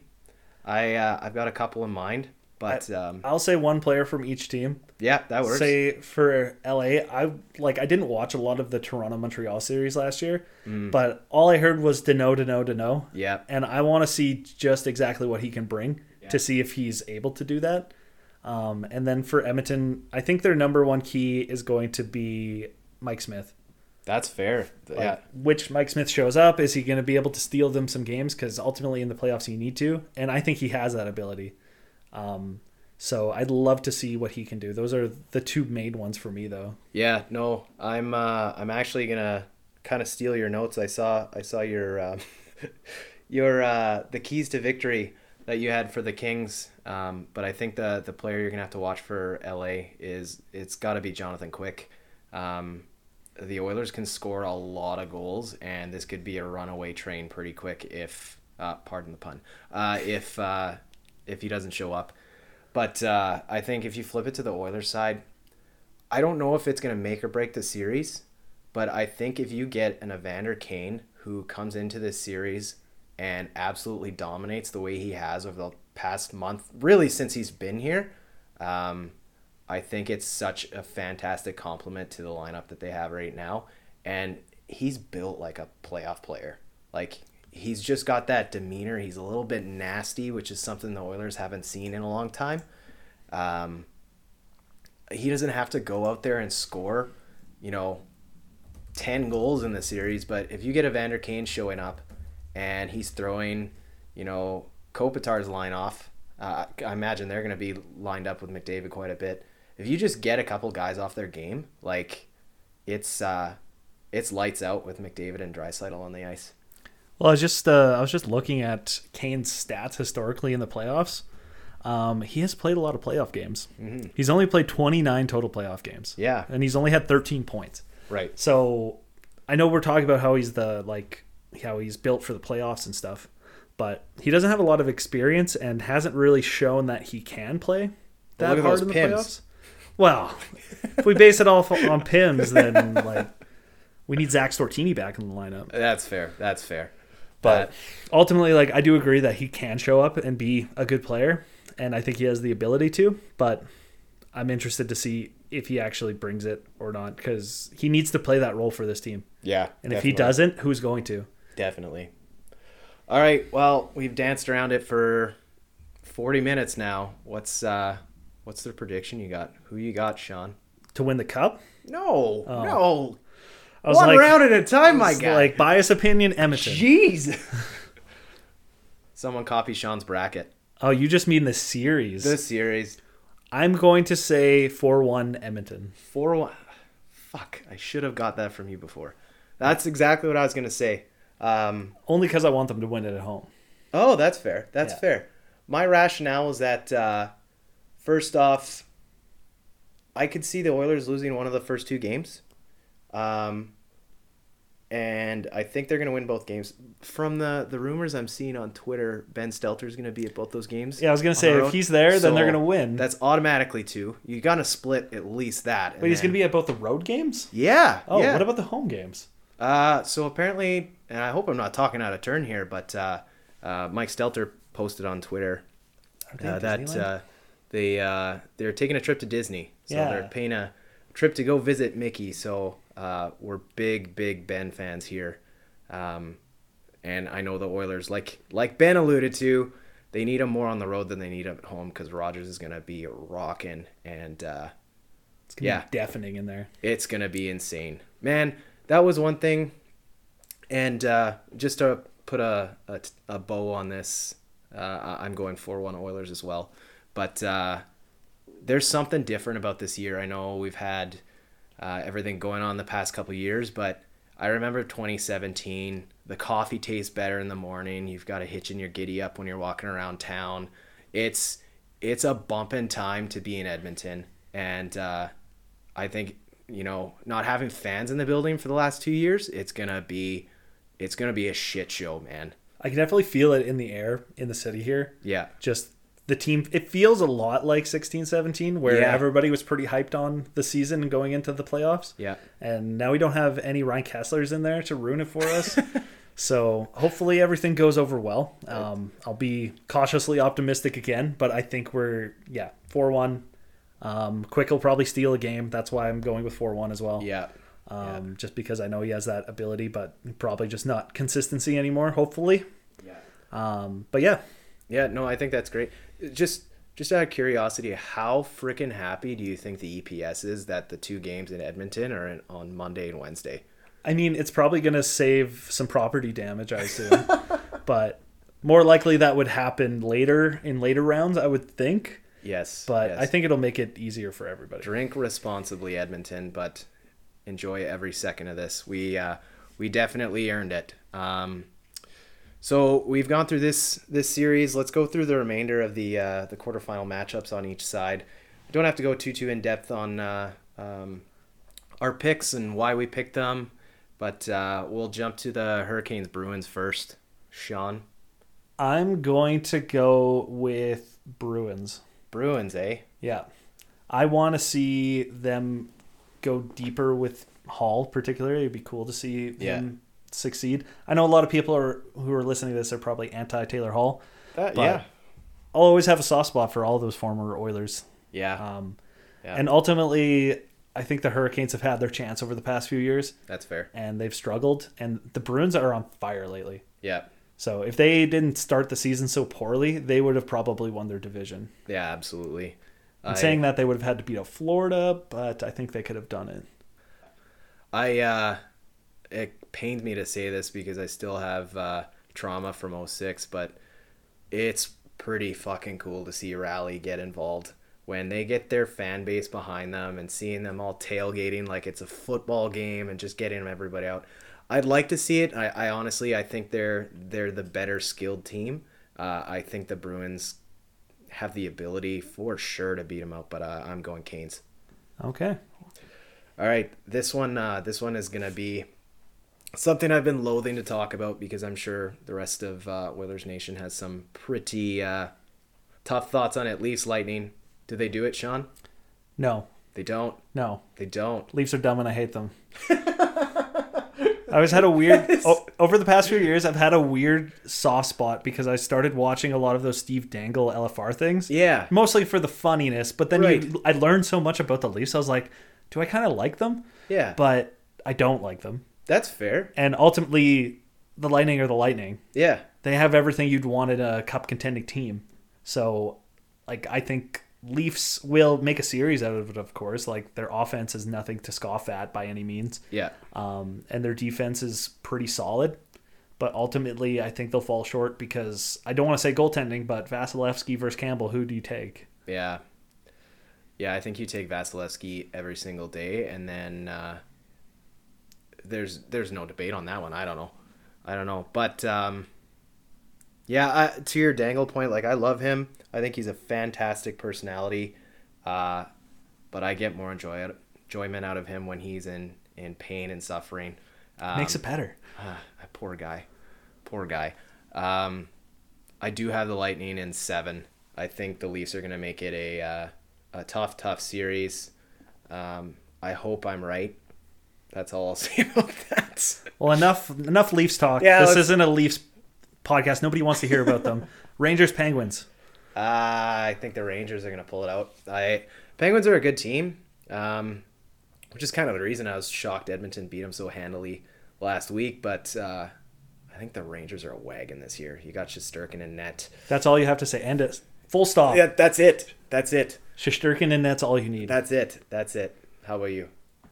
I uh, I've got a couple in mind, but um, I'll say one player from each team. yeah, that works. Say for LA, I like I didn't watch a lot of the Toronto Montreal series last year, but all I heard was Danault, Danault, Danault. yeah, and I want to see just exactly what he can bring to see if he's able to do that. Um, and then for Edmonton, I think their number one key is going to be Mike Smith. that's fair. Like, yeah, Which Mike Smith shows up, is he going to be able to steal them some games? Because ultimately in the playoffs you need to, and I think he has that ability. Um, so I'd love to see what he can do. Those are the two main ones for me, though. yeah. No, I'm uh, I'm actually gonna kind of steal your notes. I saw I saw your um, your uh, the keys to victory that you had for the Kings. Um, but I think the the player you're gonna have to watch for LA is it's got to be Jonathan Quick. Um, the Oilers can score a lot of goals, and this could be a runaway train pretty quick if, uh, pardon the pun, uh, if uh, if he doesn't show up. But uh, I think if you flip it to the Oilers side, I don't know if it's going to make or break the series, but I think if you get an Evander Kane who comes into this series and absolutely dominates the way he has over the past month, really since he's been here, um, I think it's such a fantastic compliment to the lineup that they have right now. And he's built like a playoff player. Like he's just got that demeanor. He's a little bit nasty, which is something the Oilers haven't seen in a long time. Um, he doesn't have to go out there and score, you know, 10 goals in the series, but if you get Evander Kane showing up and he's throwing, you know, Kopitar's line off, uh, I imagine they're going to be lined up with McDavid quite a bit. If you just get a couple guys off their game, like it's uh, it's lights out with McDavid and Draisaitl on the ice. Well, I was just uh, I was just looking at Kane's stats historically in the playoffs. Um, he has played a lot of playoff games. He's only played 29 total playoff games. Yeah. and he's only had 13 points. Right. So I know we're talking about how he's the like how he's built for the playoffs and stuff, but he doesn't have a lot of experience and hasn't really shown that he can play that at hard in the Pims. playoffs. Well, if we base it all on Pims, then like we need Zach Stortini back in the lineup. That's fair. That's fair. But ultimately, like I do agree that he can show up and be a good player, and I think he has the ability to. But I'm interested to see if he actually brings it or not, because he needs to play that role for this team. yeah. And if he doesn't, who's going to? Definitely. All right. Well, we've danced around it for 40 minutes now. What's uh what's the prediction you got? Who you got, Sean? To win the cup? No. Oh. No. I was One like, round at a time, my guy. like bias opinion, Edmonton. Jeez. Someone copy Sean's bracket. Oh, you just mean the series. The series I'm going to say 4 1 Edmonton. 4 1. Fuck. I should have got that from you before. That's exactly what I was going to say. Um, Only because I want them to win it at home. Oh, that's fair. That's Yeah. fair. My rationale is that uh, first off, I could see the Oilers losing one of the first two games, um, and I think they're going to win both games. From the the rumors I'm seeing on Twitter, Ben Stelter's going to be at both those games. Yeah, I was going to say, if he's there, then they're going to win. That's automatically two. You got to split at least that. but he's then- going to be at both the road games? Yeah. Oh, yeah. what about the home games? Uh, so apparently, and I hope I'm not talking out of turn here, but uh, uh, Mike Stelter posted on Twitter uh, that uh, they uh, they're taking a trip to Disney, so Yeah. they're paying a trip to go visit Mickey. So uh, we're big, big Ben fans here, um, and I know the Oilers, like like Ben alluded to, they need him more on the road than they need him at home because Rogers is gonna be rocking, and uh, it's going to yeah. be deafening in there. it's gonna be insane. Man that was one thing. And uh, just to put a, a, a bow on this uh, i'm going 4-1 oilers as well. But uh, there's something different about this year. I know we've had uh, everything going on the past couple years but i remember 2017 the coffee tastes better in the morning you've got a hitch in your giddy up when you're walking around town it's it's a bumping time to be in edmonton and uh, I think you know not having fans in the building for the last two years, it's gonna be it's gonna be a shit show, man. I can definitely feel it in the air in the city here. Yeah. Just the team, it feels a lot like 16 17, where Yeah. everybody was pretty hyped on the season going into the playoffs. Yeah. And now we don't have any Ryan Kesslers in there to ruin it for us. so hopefully everything goes over well. Um, I'll be cautiously optimistic again, but I think we're, yeah, 4 1. Um, Quick will probably steal a game. That's why I'm going with 4 1 as well. Yeah. Um, Just because I know he has that ability, but probably just not consistency anymore, hopefully. Yeah. Um, but yeah, Yeah, no, I think that's great. Just just out of curiosity, how freaking happy do you think the EPS is that the two games in Edmonton are in, on Monday and Wednesday? I mean, it's probably going to save some property damage, I assume. but more likely that would happen later in later rounds, I would think. Yes. But yes. I think it'll make it easier for everybody. drink responsibly, Edmonton, but enjoy every second of this. We uh, we definitely earned it. Um, so we've gone through this this series. Let's go through the remainder of the uh, the quarterfinal matchups on each side. We don't have to go too too in depth on uh, um, our picks and why we picked them, but uh, we'll jump to the Hurricanes Bruins first. Sean, I'm going to go with Bruins. Bruins, eh? Yeah. I want to see them go deeper with Hall, particularly. It'd be cool to see Yeah. him succeed. I know a lot of people are who are listening to this are probably anti Taylor Hall. That, yeah, I'll always have a soft spot for all those former Oilers. yeah, Um, Yeah. And ultimately, I think the Hurricanes have had their chance over the past few years, that's fair. and they've struggled. And the Bruins are on fire lately. Yeah, So if they didn't start the season so poorly, they would have probably won their division. yeah, absolutely. I'm I- saying that they would have had to beat out Florida, but I think they could have done it. I uh it pains me to say this because I still have uh trauma from 06, but it's pretty fucking cool to see Raleigh get involved when they get their fan base behind them and seeing them all tailgating like it's a football game and just getting everybody out. I'd like to see it. I, I honestly I think they're they're the better skilled team. Uh, I think the Bruins have the ability for sure to beat them out, but uh, I'm going Canes. Okay. All right, this one uh, this one is gonna be something I've been loathing to talk about because I'm sure the rest of uh, Oilers Nation has some pretty uh, tough thoughts on it. Leafs Lightning, do they do it, Sean? No, They don't. no. They don't. Leafs are dumb and I hate them. I always had a weird o- over the past few years. I've had a weird soft spot because I started watching a lot of those Steve Dangle LFR things. Yeah, mostly for the funniness. But then Right. you, I learned so much about the Leafs. I was like, do I kind of like them? yeah, But I don't like them. That's fair. And ultimately, the Lightning are the Lightning. Yeah, They have everything you'd want in a cup contending team. So, like, I think Leafs will make a series out of it. Of course, like their offense is nothing to scoff at by any means, yeah, um, and their defense is pretty solid. But ultimately, I think they'll fall short because I don't want to say goaltending, but Vasilevskiy versus Campbell, who do you take? yeah, yeah. I think you take Vasilevskiy every single day, and then uh, there's there's no debate on that one. I don't know, I don't know, but um, yeah. I, to your Dangle point, like I love him. I think he's a fantastic personality, uh, but I get more enjoy enjoyment out of him when he's in in pain and suffering. Um, Makes it better. That poor guy. Poor guy. Um, I do have the Lightning in seven. I think the Leafs are going to make it a, uh, a tough, tough series. Um, I hope I'm right. That's all I'll say about that. Well, enough enough Leafs talk. Yeah, this let's- isn't a Leafs podcast. Nobody wants to hear about them. Rangers, Penguins. Uh, I think the Rangers are going to pull it out. I Penguins are a good team, um, which is kind of the reason I was shocked Edmonton beat them so handily last week. But uh, I think the Rangers are a wagon this year. You got Shesterkin in net. That's all you have to say. End it. Full stop. Yeah, that's it. That's it. Shesterkin and that's all you need. That's it. That's it. How about you?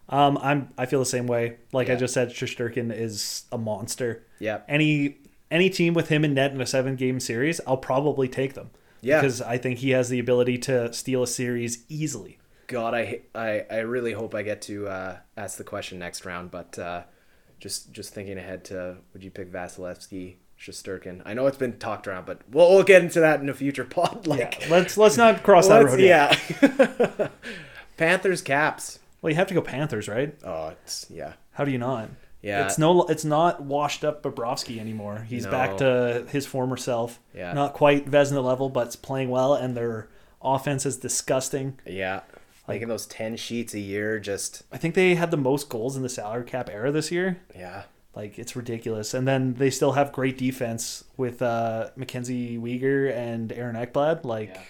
Um, I'm I feel the same way. Like I just said, Shesterkin is a monster. Yeah. Any any team with him in net in a seven game series, I'll probably take them. Yeah. Because I think he has the ability to steal a series easily. God, I I, I really hope I get to uh, ask the question next round. But uh, just just thinking ahead to would you pick Vasilevskiy, Shesterkin? I know it's been talked around, but we'll, we'll get into that in a future pod. Like, yeah. Let's let's not cross that road. yeah. Panthers, Caps. Well, you have to go Panthers, right? Oh, it's yeah, How do you not? Yeah. It's no, it's not washed up Bobrovsky anymore. He's back to his former self. Yeah. Not quite Vezina level, but it's playing well, and their offense is disgusting. Yeah. Like, Making those 10 sheets a year just I think they had the most goals in the salary cap era this year. yeah. Like it's ridiculous. And then they still have great defense with uh, Mackenzie Weegar and Aaron Ekblad. Like Yeah.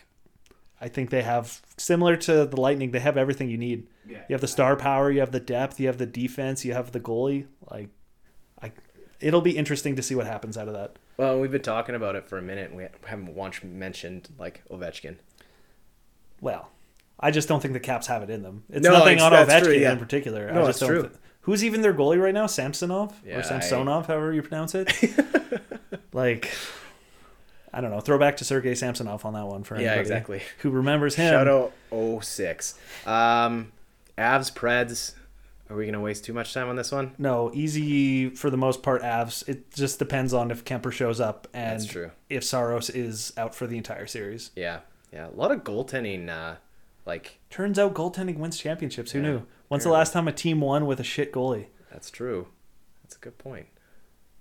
I think they have similar to the Lightning. They have everything you need. Yeah. You have the star power. You have the depth. You have the defense. You have the goalie. Like, I, it'll be interesting to see what happens out of that. Well, we've been talking about it for a minute and we haven't once mentioned like Ovechkin. Well, I just don't think the Caps have it in them. It's No, nothing it's- on Ovechkin true, yeah. in particular. No, I it's just don't true. thi- Who's even their goalie right now? Samsonov Yeah, or I- Samsonov, however you pronounce it. like, I don't know. Throwback to Sergei Samsonov on that one for anybody Yeah, exactly. who remembers him. Shout out 06. Um, Avs, Preds. Are we going to waste too much time on this one? No, easy for the most part. Avs. It just depends on if Kuemper shows up and That's true. if Saros is out for the entire series. Yeah. Yeah. A lot of goaltending. Uh, like, Turns out goaltending wins championships. Who Yeah, knew? When's the last time a team won with a shit goalie? that's true. That's a good point.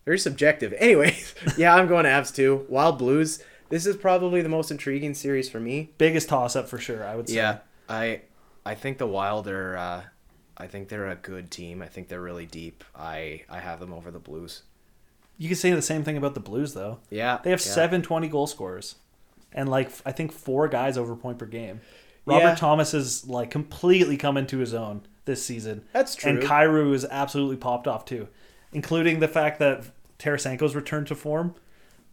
Very subjective. Anyways, yeah, I'm going Avs too. Wild Blues. This is probably the most intriguing series for me. Biggest toss up for sure. I would say. Yeah, I I think the Wild are. Uh, I think they're a good team. I think they're really deep. I I have them over the Blues. You could say the same thing about the Blues though. Yeah, They have yeah. seven 20 goal scorers, and like I think four guys over point per game. Robert Yeah. Thomas is like completely come into his own this season. That's true. And Kyrou is absolutely popped off too, including the fact that Tarasenko's return to form.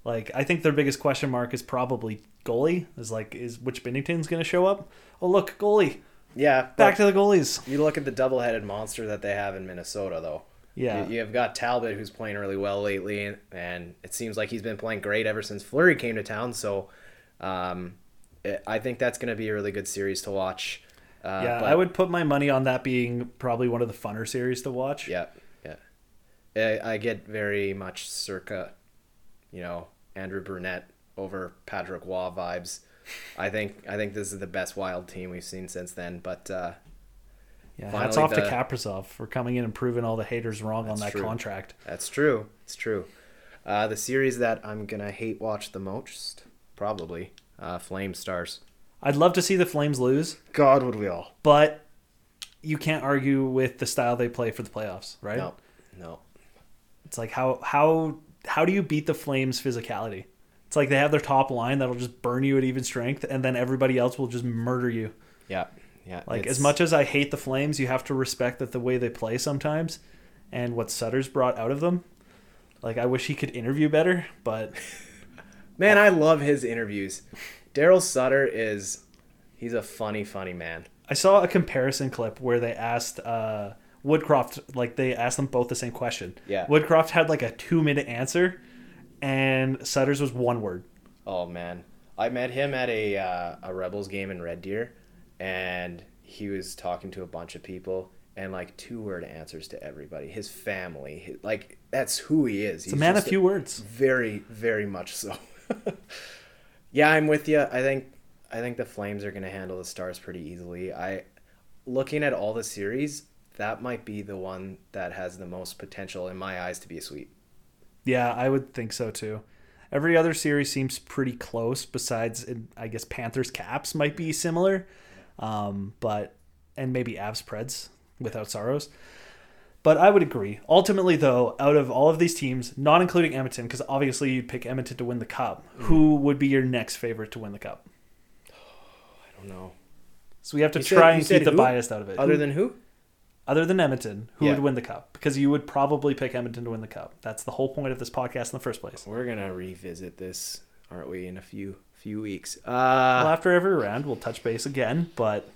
Like I think their biggest question mark is probably goalie. Is like is which Binnington's going to show up? Oh look, goalie. Yeah, Back to the goalies. you look at the double-headed monster that they have in Minnesota, though. Yeah. You, you've got Talbot, who's playing really well lately, and, and it seems like he's been playing great ever since Fleury came to town. So, um, it, I think that's going to be a really good series to watch. Uh, yeah, but- I would put my money on that being probably one of the funner series to watch. Yeah. I, I get very much circa, you know, Andrew Brunette over Patrick Roy vibes. I think I think this is the best wild team we've seen since then. But uh, Yeah, hats off the- to Kaprizov for coming in and proving all the haters wrong on that true. contract. that's true. It's true. Uh, the series that I'm gonna hate watch the most, probably, uh, Flame Stars. I'd love to see the Flames lose, God, would we all? but you can't argue with the style they play for the playoffs, right? No, no. It's like how how how do you beat the Flames' physicality? It's like they have their top line that'll just burn you at even strength, and then everybody else will just murder you. Yeah, yeah. Like it's- as much as I hate the Flames, you have to respect that the way they play sometimes, and what Sutter's brought out of them. Like I wish he could interview better, but Man, I love his interviews. Daryl Sutter is, he's a funny, funny man. I saw a comparison clip where they asked uh, Woodcroft, like they asked them both the same question. Yeah. Woodcroft had like a two minute answer, and Sutter's was one word. Oh man, I met him at a uh, a Rebels game in Red Deer, and he was talking to a bunch of people and like two word answers to everybody. His family, his, like that's who he is. It's a man of few words. Very, very much so. yeah, I'm with you. I think I think the Flames are going to handle the Stars pretty easily. I looking at all the series, that might be the one that has the most potential in my eyes to be a sweep. Yeah, I would think so too. Every other series seems pretty close. Besides, I guess Panthers Caps might be similar, um, but and maybe Avs Preds without Saros. But I would agree. Ultimately, though, out of all of these teams, not including Edmonton, because obviously you'd pick Edmonton to win the cup. Who would be your next favorite to win the cup? I don't know. So we have to You try you and keep the who? bias out of it. Other Who- than who? Other than Edmonton, who Yeah. would win the cup? Because you would probably pick Edmonton to win the cup. That's the whole point of this podcast in the first place. We're gonna revisit this, aren't we, in a few few weeks? Uh, well, after every round, we'll touch base again. But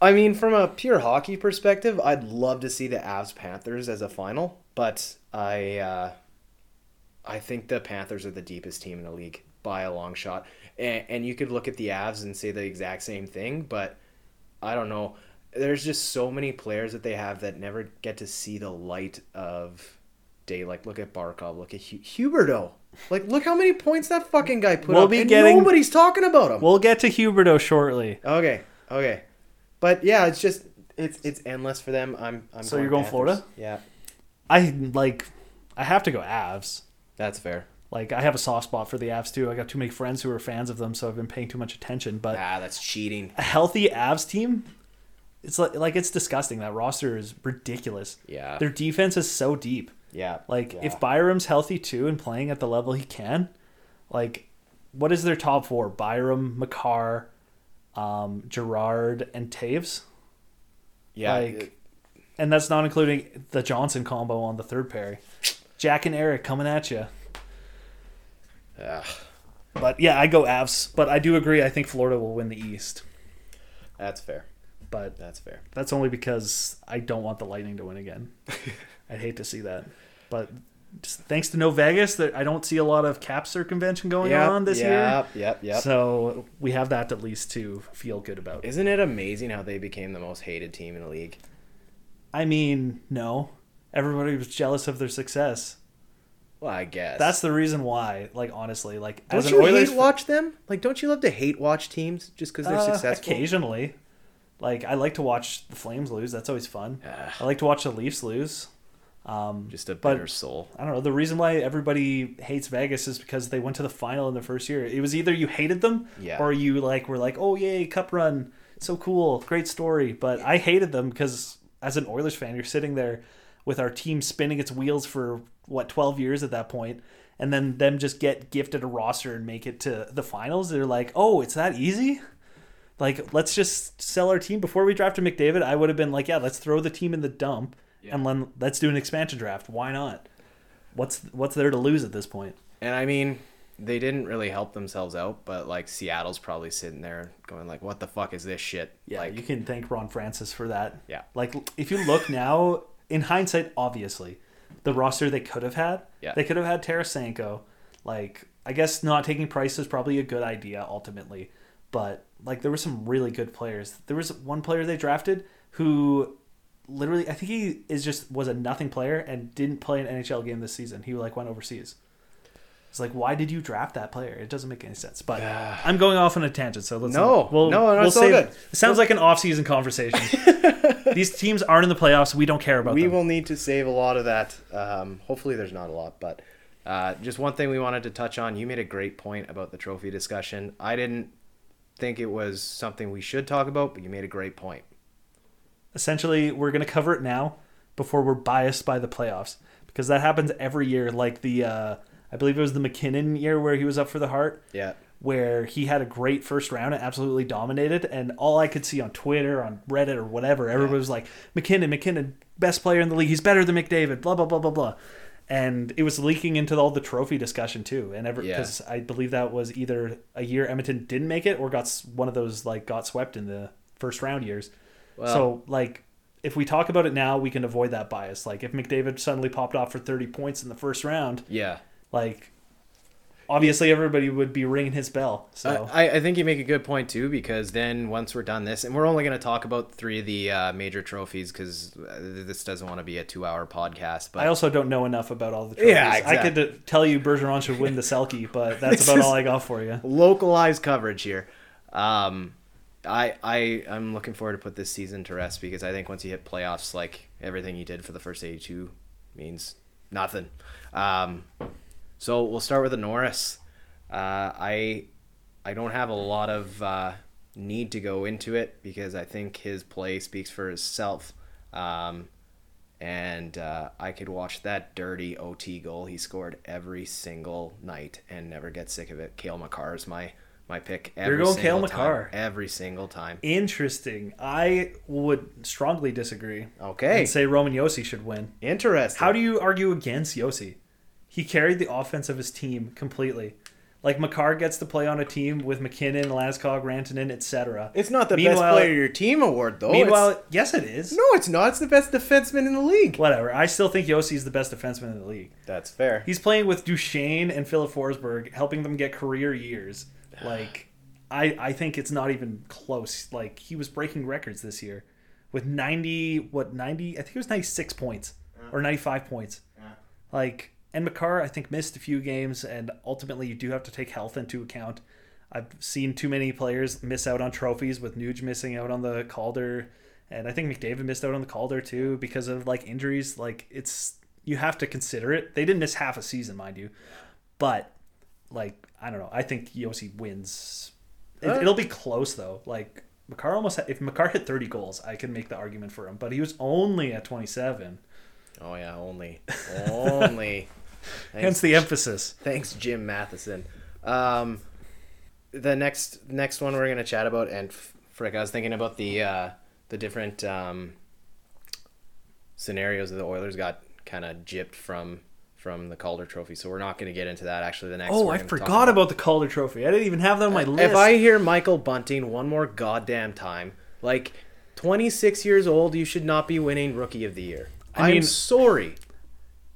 I mean, from a pure hockey perspective, I'd love to see the Avs Panthers as a final, but I uh, I think the Panthers are the deepest team in the league by a long shot. And, and you could look at the Avs and say the exact same thing, but I don't know. There's just so many players that they have that never get to see the light of day. Like, look at Barkov, look at Hu- Huberdeau. Like, look how many points that fucking guy put We'll up, be and getting- nobody's talking about him. we'll get to Huberdeau shortly. Okay, okay, but yeah, it's just it's it's endless for them. I'm I'm. So going you're going Panthers. Florida? Yeah, I like. I have to go Avs. That's fair. Like I have a soft spot for the Avs too. I got too many friends who are fans of them, so I've been paying too much attention. But Ah, that's cheating. a healthy Avs team, it's like like it's disgusting. That roster is ridiculous. Yeah. Their defense is so deep. Yeah. Like yeah. if Byram's healthy too and playing at the level he can, like what is their top four? Byram, Makar, um, Girard, and Toews. yeah, like- And that's not including the Johnson combo on the third pair. Jack and Erik coming at you. Yeah. But yeah, I go Avs. But I do agree. I think Florida will win the East. that's fair. But That's fair. that's only because I don't want the Lightning to win again. I'd hate to see that. But just thanks to No Vegas, that I don't see a lot of cap circumvention going on this year. Yep, yep, yep. So we have that at least to feel good about. Isn't it amazing how they became the most hated team in the league? I mean, no. Everybody was jealous of their success. Well, I guess That's the reason why. Like honestly, like Don't as an you Oilers hate watch them? Like, don't you love to hate watch teams just because they're Uh, successful? Occasionally. Like I like to watch the Flames lose. That's always fun. I like to watch the Leafs lose. Um, Just a bitter soul. I don't know. The reason why everybody hates Vegas is because they went to the final in the first year. It was either you hated them Yeah. or you like were like, "Oh yay, cup run, so cool, great story." But I hated them because as an Oilers fan, you're sitting there with our team spinning its wheels for what 12 years at that point, and then them just get gifted a roster and make it to the finals. They're like, "Oh, it's that easy." Like, let's just sell our team before we drafted McDavid. I would have been like, "Yeah, let's throw the team in the dump and then let's do an expansion draft. Why not?" What's what's there to lose at this point? And I mean, they didn't really help themselves out, but like Seattle's probably sitting there going like, "What the fuck is this shit?" Yeah, like, you can thank Ron Francis for that. Yeah. Like if you look now, in hindsight, obviously, the roster they could have had, Yeah. they could have had Tarasenko. Like I guess not taking Price is probably a good idea ultimately, but like there were some really good players. There was one player they drafted who literally I think he is just was a nothing player and didn't play an NHL game this season. He like went overseas. It's like, why did you draft that player? It doesn't make any sense. But I'm going off on a tangent, so let's No, we'll, no, no, we'll save-. It sounds like an off-season conversation. These teams aren't in the playoffs. We don't care about we them. will need to save a lot of that. Um, hopefully, there's not a lot, but uh, just one thing we wanted to touch on. You made a great point about the trophy discussion. I didn't think it was something we should talk about, but you made a great point. Essentially, we're going to cover it now before we're biased by the playoffs because that happens every year. Like the, uh, I believe it was the MacKinnon year where he was up for the Hart. Yeah, where he had a great first round and absolutely dominated. And all I could see on Twitter, on Reddit, or whatever, everybody was like, MacKinnon, MacKinnon, best player in the league. He's better than McDavid, blah, blah, blah, blah, blah. And it was leaking into all the trophy discussion too. And ever Yeah. because I believe that was either a year Edmonton didn't make it or got one of those like got swept in the first round years. Well- so like if we talk about it now, we can avoid that bias. Like if McDavid suddenly popped off for 30 points in the first round, yeah. like obviously everybody would be ringing his bell. So I, I think you make a good point too because then once we're done this, and we're only going to talk about three of the uh, major trophies because this doesn't want to be a two-hour podcast. But I also don't know enough about all the trophies. Yeah, I could uh, tell you Bergeron should win the Selke, but that's about all I got for you. localized coverage here. Um, I I I'm looking forward to put this season to rest because I think once you hit playoffs, like everything you did for the first 82 means nothing. Um, so we'll start with the Norris. Uh, I I don't have a lot of uh, need to go into it because I think his play speaks for itself. Um, and uh, I could watch that dirty OT goal he scored every single night and never get sick of it. Cale Makar is my my pick. Every going Cale single time. Makar. every single time. Interesting. I would strongly disagree. Okay, And say Roman Josi should win. interesting. How do you argue against Josi? He carried the offense of his team completely. Like Makar gets to play on a team with MacKinnon, Landeskog, Rantanen, etc. It's not the best player of your team award though. Meanwhile, It's- yes, it is. no, it's not. It's the best defenseman in the league. Whatever. I still think Josi's the best defenseman in the league. That's fair. He's playing with Duchene and Filip Forsberg, helping them get career years. Like, I I think it's not even close. Like he was breaking records this year with ninety what ninety I think it was ninety six points or ninety five points. Like and Makar I think missed a few games, and ultimately you do have to take health into account. I've seen too many players miss out on trophies with Nuge missing out on the Calder, and I think McDavid missed out on the Calder too because of like injuries. Like it's you have to consider it. They didn't miss half a season, mind you, but like I don't know. I think Josi wins. It, it'll be close though. Like Makar almost had, if Makar hit 30 goals, I can make the argument for him, but he was only at 27. Oh yeah, only, only. Hence the emphasis. thanks, Jim Matheson. Um, the next next one we're gonna chat about, and frick, I was thinking about the uh, the different um, scenarios that the Oilers got kind of gypped from from the Calder Trophy. So we're not gonna get into that. Actually, the next. Oh, I forgot about the Calder Trophy. I didn't even have that on my list. If I hear Michael Bunting one more goddamn time, like 26 years old, you should not be winning Rookie of the Year. I I'm mean- sorry.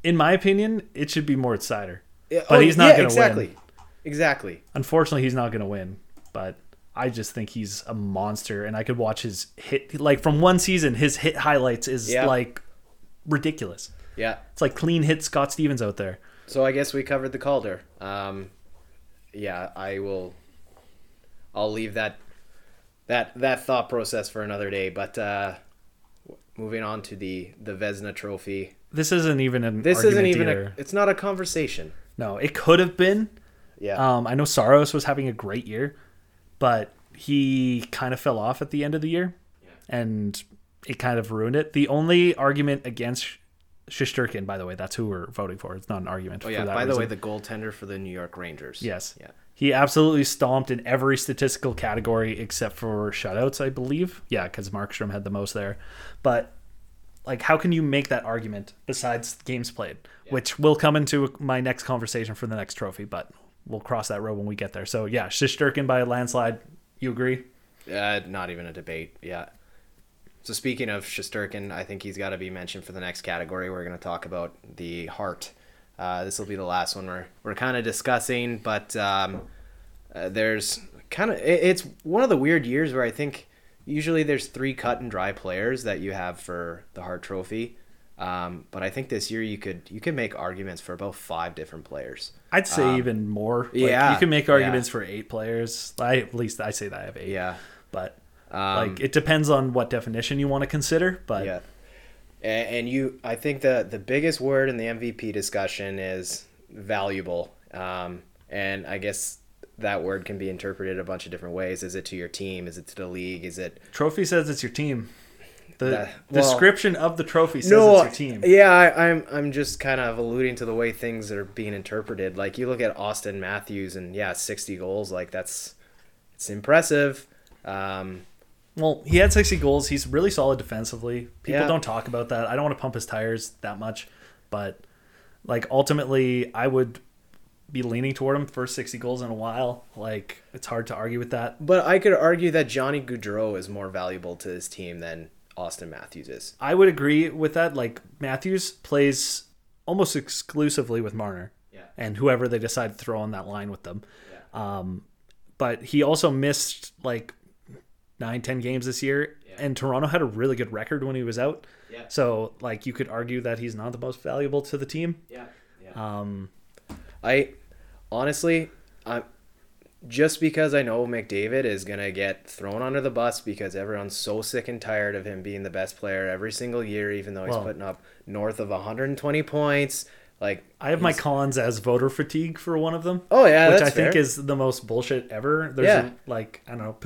In my opinion, it should be Moritz Seider. But oh, he's not yeah, gonna exactly. win. Exactly. Unfortunately, he's not going to win, but I just think he's a monster, and I could watch his hit like from one season. His hit highlights is Yeah. like ridiculous. Yeah. It's like clean hit Scott Stevens out there. So I guess we covered the Calder. Um, yeah, I will. I'll leave that that that thought process for another day. But uh, moving on to the the Vezina Trophy. This isn't even an. This isn't even a. It's not a conversation. No, it could have been. Yeah. Um, I know Saros was having a great year, but he kind of fell off at the end of the year, and it kind of ruined it. The only argument against Shesterkin, by the way, that's who we're voting for. It's not an argument. oh for yeah. that By the reason. way, the goaltender for the New York Rangers. Yes. Yeah. He absolutely stomped in every statistical category except for shutouts, I believe. Yeah, because Markstrom had the most there. But like, how can you make that argument besides games played, which will come into my next conversation for the next trophy? But we'll cross that road when we get there. So yeah, Shesterkin by a landslide. You agree? Uh, not even a debate. Yeah. So speaking of Shesterkin, I think he's got to be mentioned for the next category. We're going to talk about the Hart. Uh, this will be the last one we're we're kind of discussing, but um, uh, there's kind of it, it's one of the weird years where I think usually there's three cut and dry players that you have for the Hart Trophy. Um, but I think this year you could you could make arguments for about five different players. I'd say Um, even more. Like, yeah, you can make yeah. arguments for eight players. I at least I say that I have eight. Yeah. but Um, like it depends on what definition you want to consider. But Yeah. And, and you, I think the the biggest word in the MVP discussion is valuable. Um, and I guess that word can be interpreted a bunch of different ways. Is it to your team? Is it to the league? Is it Trophy says it's your team. The That- well- description of the trophy says no? it's your team. Yeah, I, I'm I'm just kind of alluding to the way things are being interpreted. Like you look at Austin Matthews and yeah, 60 goals. Like that's it's impressive. Um, Well, he had 60 goals. He's really solid defensively. People Yeah. don't talk about that. I don't want to pump his tires that much, but like ultimately, I would be leaning toward him for 60 goals in a while. Like it's hard to argue with that. but I could argue that Johnny Gaudreau is more valuable to his team than Austin Matthews is. I would agree with that. Like Matthews plays almost exclusively with Marner. Yeah. and whoever they decide to throw on that line with them. Yeah. Um, but he also missed like nine, ten games this year, and Toronto had a really good record when he was out. Yeah. So like you could argue that he's not the most valuable to the team. Yeah. yeah. Um, I honestly, I'm just because I know McDavid is gonna get thrown under the bus because everyone's so sick and tired of him being the best player every single year, even though he's Well- putting up north of 120 points. Like I have my cons as voter fatigue for one of them, oh yeah, which I think is the most bullshit ever. There's Yeah. a, like I don't know,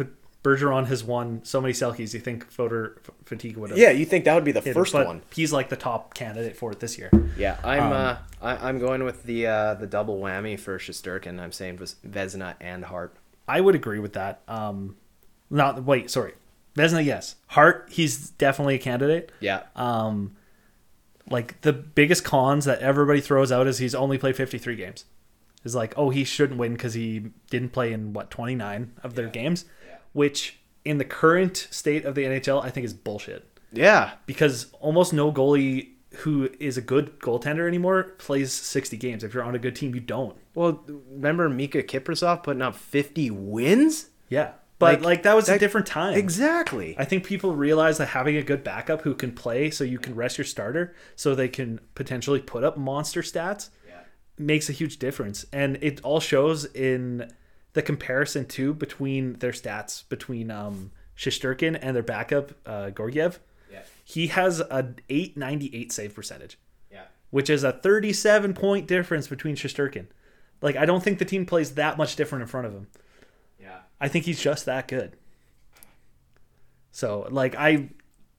Bergeron has won so many Selkes. You think voter f- fatigue would have yeah. You think that would be the hit first but one? He's like the top candidate for it this year. Yeah, I'm Um, uh, I, I'm going with the uh, the double whammy for Shesterkin. I'm saying Ves- Vezina and Hart. I would agree with that. Um, not wait, sorry, Vezina, yes, Hart, he's definitely a candidate. Yeah, Um, like the biggest cons that everybody throws out is he's only played 53 games. Is like, oh, he shouldn't win because he didn't play in what 29 of their games, which in the current state of the NHL, I think is bullshit yeah, because almost no goalie who is a good goaltender anymore plays 60 games. If you're on a good team, you don't. Well, remember Miikka Kiprusoff putting up 50 wins? Yeah, but Like, like, that was a different time. Exactly. I think people realize that having a good backup who can play so you can rest your starter so they can potentially put up monster stats makes a huge difference. And it all shows in the comparison too between their stats between um and their backup uh Georgiev. Yeah. He has a 898 save percentage. Yeah. which is a 37 point difference between Shesterkin. Like, I don't think the team plays that much different in front of him. Yeah. I think he's just that good. So, like, I.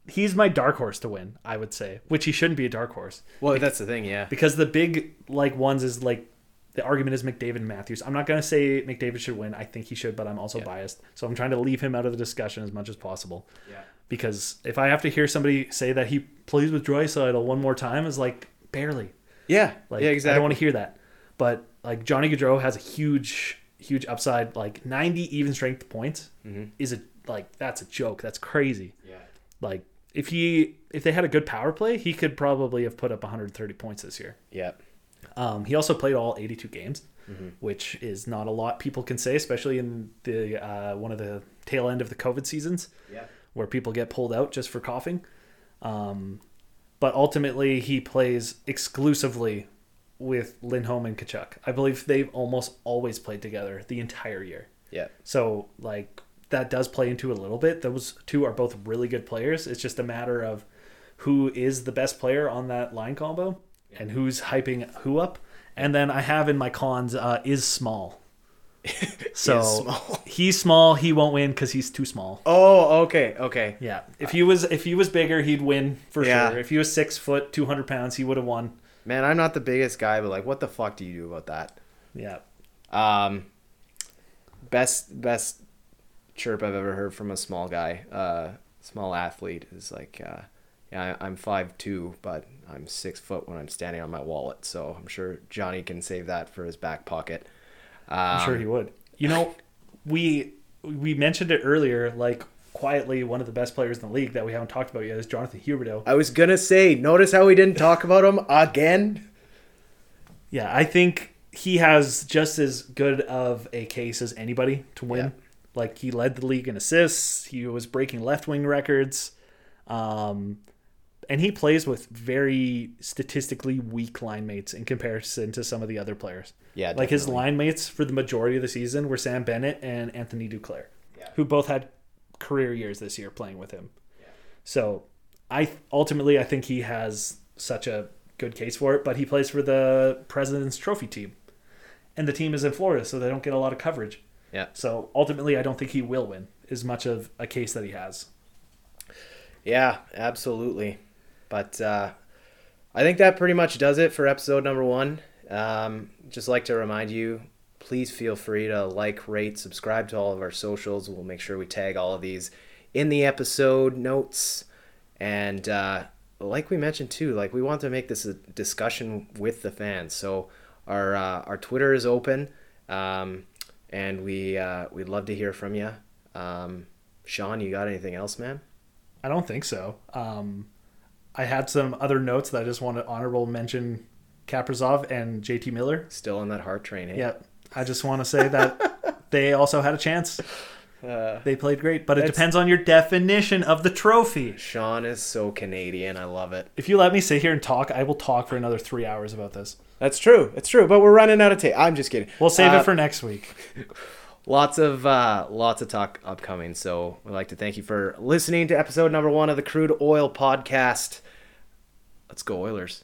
He's my dark horse to win, I would say, which he shouldn't be a dark horse Well, that's the thing. Yeah. because the big like ones is like the argument is McDavid and Matthews. I'm not gonna say McDavid should win. I think he should, but I'm also Yeah. biased, so I'm trying to leave him out of the discussion as much as possible. Yeah. Because if I have to hear somebody say that he plays with Draisaitl one more time, is like barely. Yeah. Like yeah. I don't want to hear that. But like Johnny Gaudreau has a huge, huge upside. Like 90 even strength points Mhm. is a like that's a joke. That's crazy. Yeah. Like if he if they had a good power play, he could probably have put up 130 points this year. Yeah. Um, he also played all 82 games, Mm-hmm. which is not a lot people can say, especially in the uh, one of the tail end of the COVID seasons Yeah. where people get pulled out just for coughing. Um, but ultimately, he plays exclusively with Lindholm and Tkachuk. I believe they've almost always played together the entire year. Yeah. So like that does play into a little bit. Those two are both really good players. It's just a matter of who is the best player on that line combo and who's hyping who up. And then I have in my cons uh, is small. So small. he's small. He won't win because he's too small. Oh. Okay. Okay. Yeah. If he was if he was bigger, he'd win for Yeah. sure. If he was six foot, two hundred pounds, he would have won. Man, I'm not the biggest guy, but like, what the fuck do you do about that? Yeah. Um, best best chirp I've ever heard from a small guy, uh, small athlete is like, uh, yeah, I'm five two, but I'm six foot when I'm standing on my wallet. So I'm sure Johnny can save that for his back pocket. Um, I'm sure he would. You know, we we mentioned it earlier, like quietly one of the best players in the league that we haven't talked about yet is Jonathan Huberdeau. I was gonna say, notice how we didn't talk about him again. Yeah, I think he has just as good of a case as anybody to win. Yeah. Like he led the league in assists. He was breaking left wing records. Um, and he plays with very statistically weak line mates in comparison to some of the other players. Yeah, like his definitely. line mates for the majority of the season were Sam Bennett and Anthony Duclair, Yeah. who both had career years this year playing with him. Yeah. So I ultimately I think he has such a good case for it, but he plays for the President's Trophy team, and the team is in Florida, so they don't get a lot of coverage. Yeah. So ultimately, I don't think he will win as much of a case that he has. Yeah, absolutely. But uh, I think that pretty much does it for episode number one. Um, just like to remind you, please feel free to like, rate, subscribe to all of our socials. We'll make sure we tag all of these in the episode notes. And uh, like we mentioned too, like we want to make this a discussion with the fans. So our uh, our Twitter is open, um, and we uh, we'd love to hear from you. Um, Sean, you got anything else, man? I don't think so. Um, I had some other notes that I just want to honorable mention Kaprizov and JT Miller. Still on that Hart train, eh? Yeah, I just want to say that they also had a chance. Uh, They played great, but it depends on your definition of the trophy. Sean is so Canadian. I love it. If you let me sit here and talk, I will talk for another three hours about this. That's true. It's true. But we're running out of tape. I'm just kidding. We'll save Uh, it for next week. lots of uh, lots of talk upcoming. So we'd like to thank you for listening to episode number one of the Crude Oil Podcast. Let's go Oilers.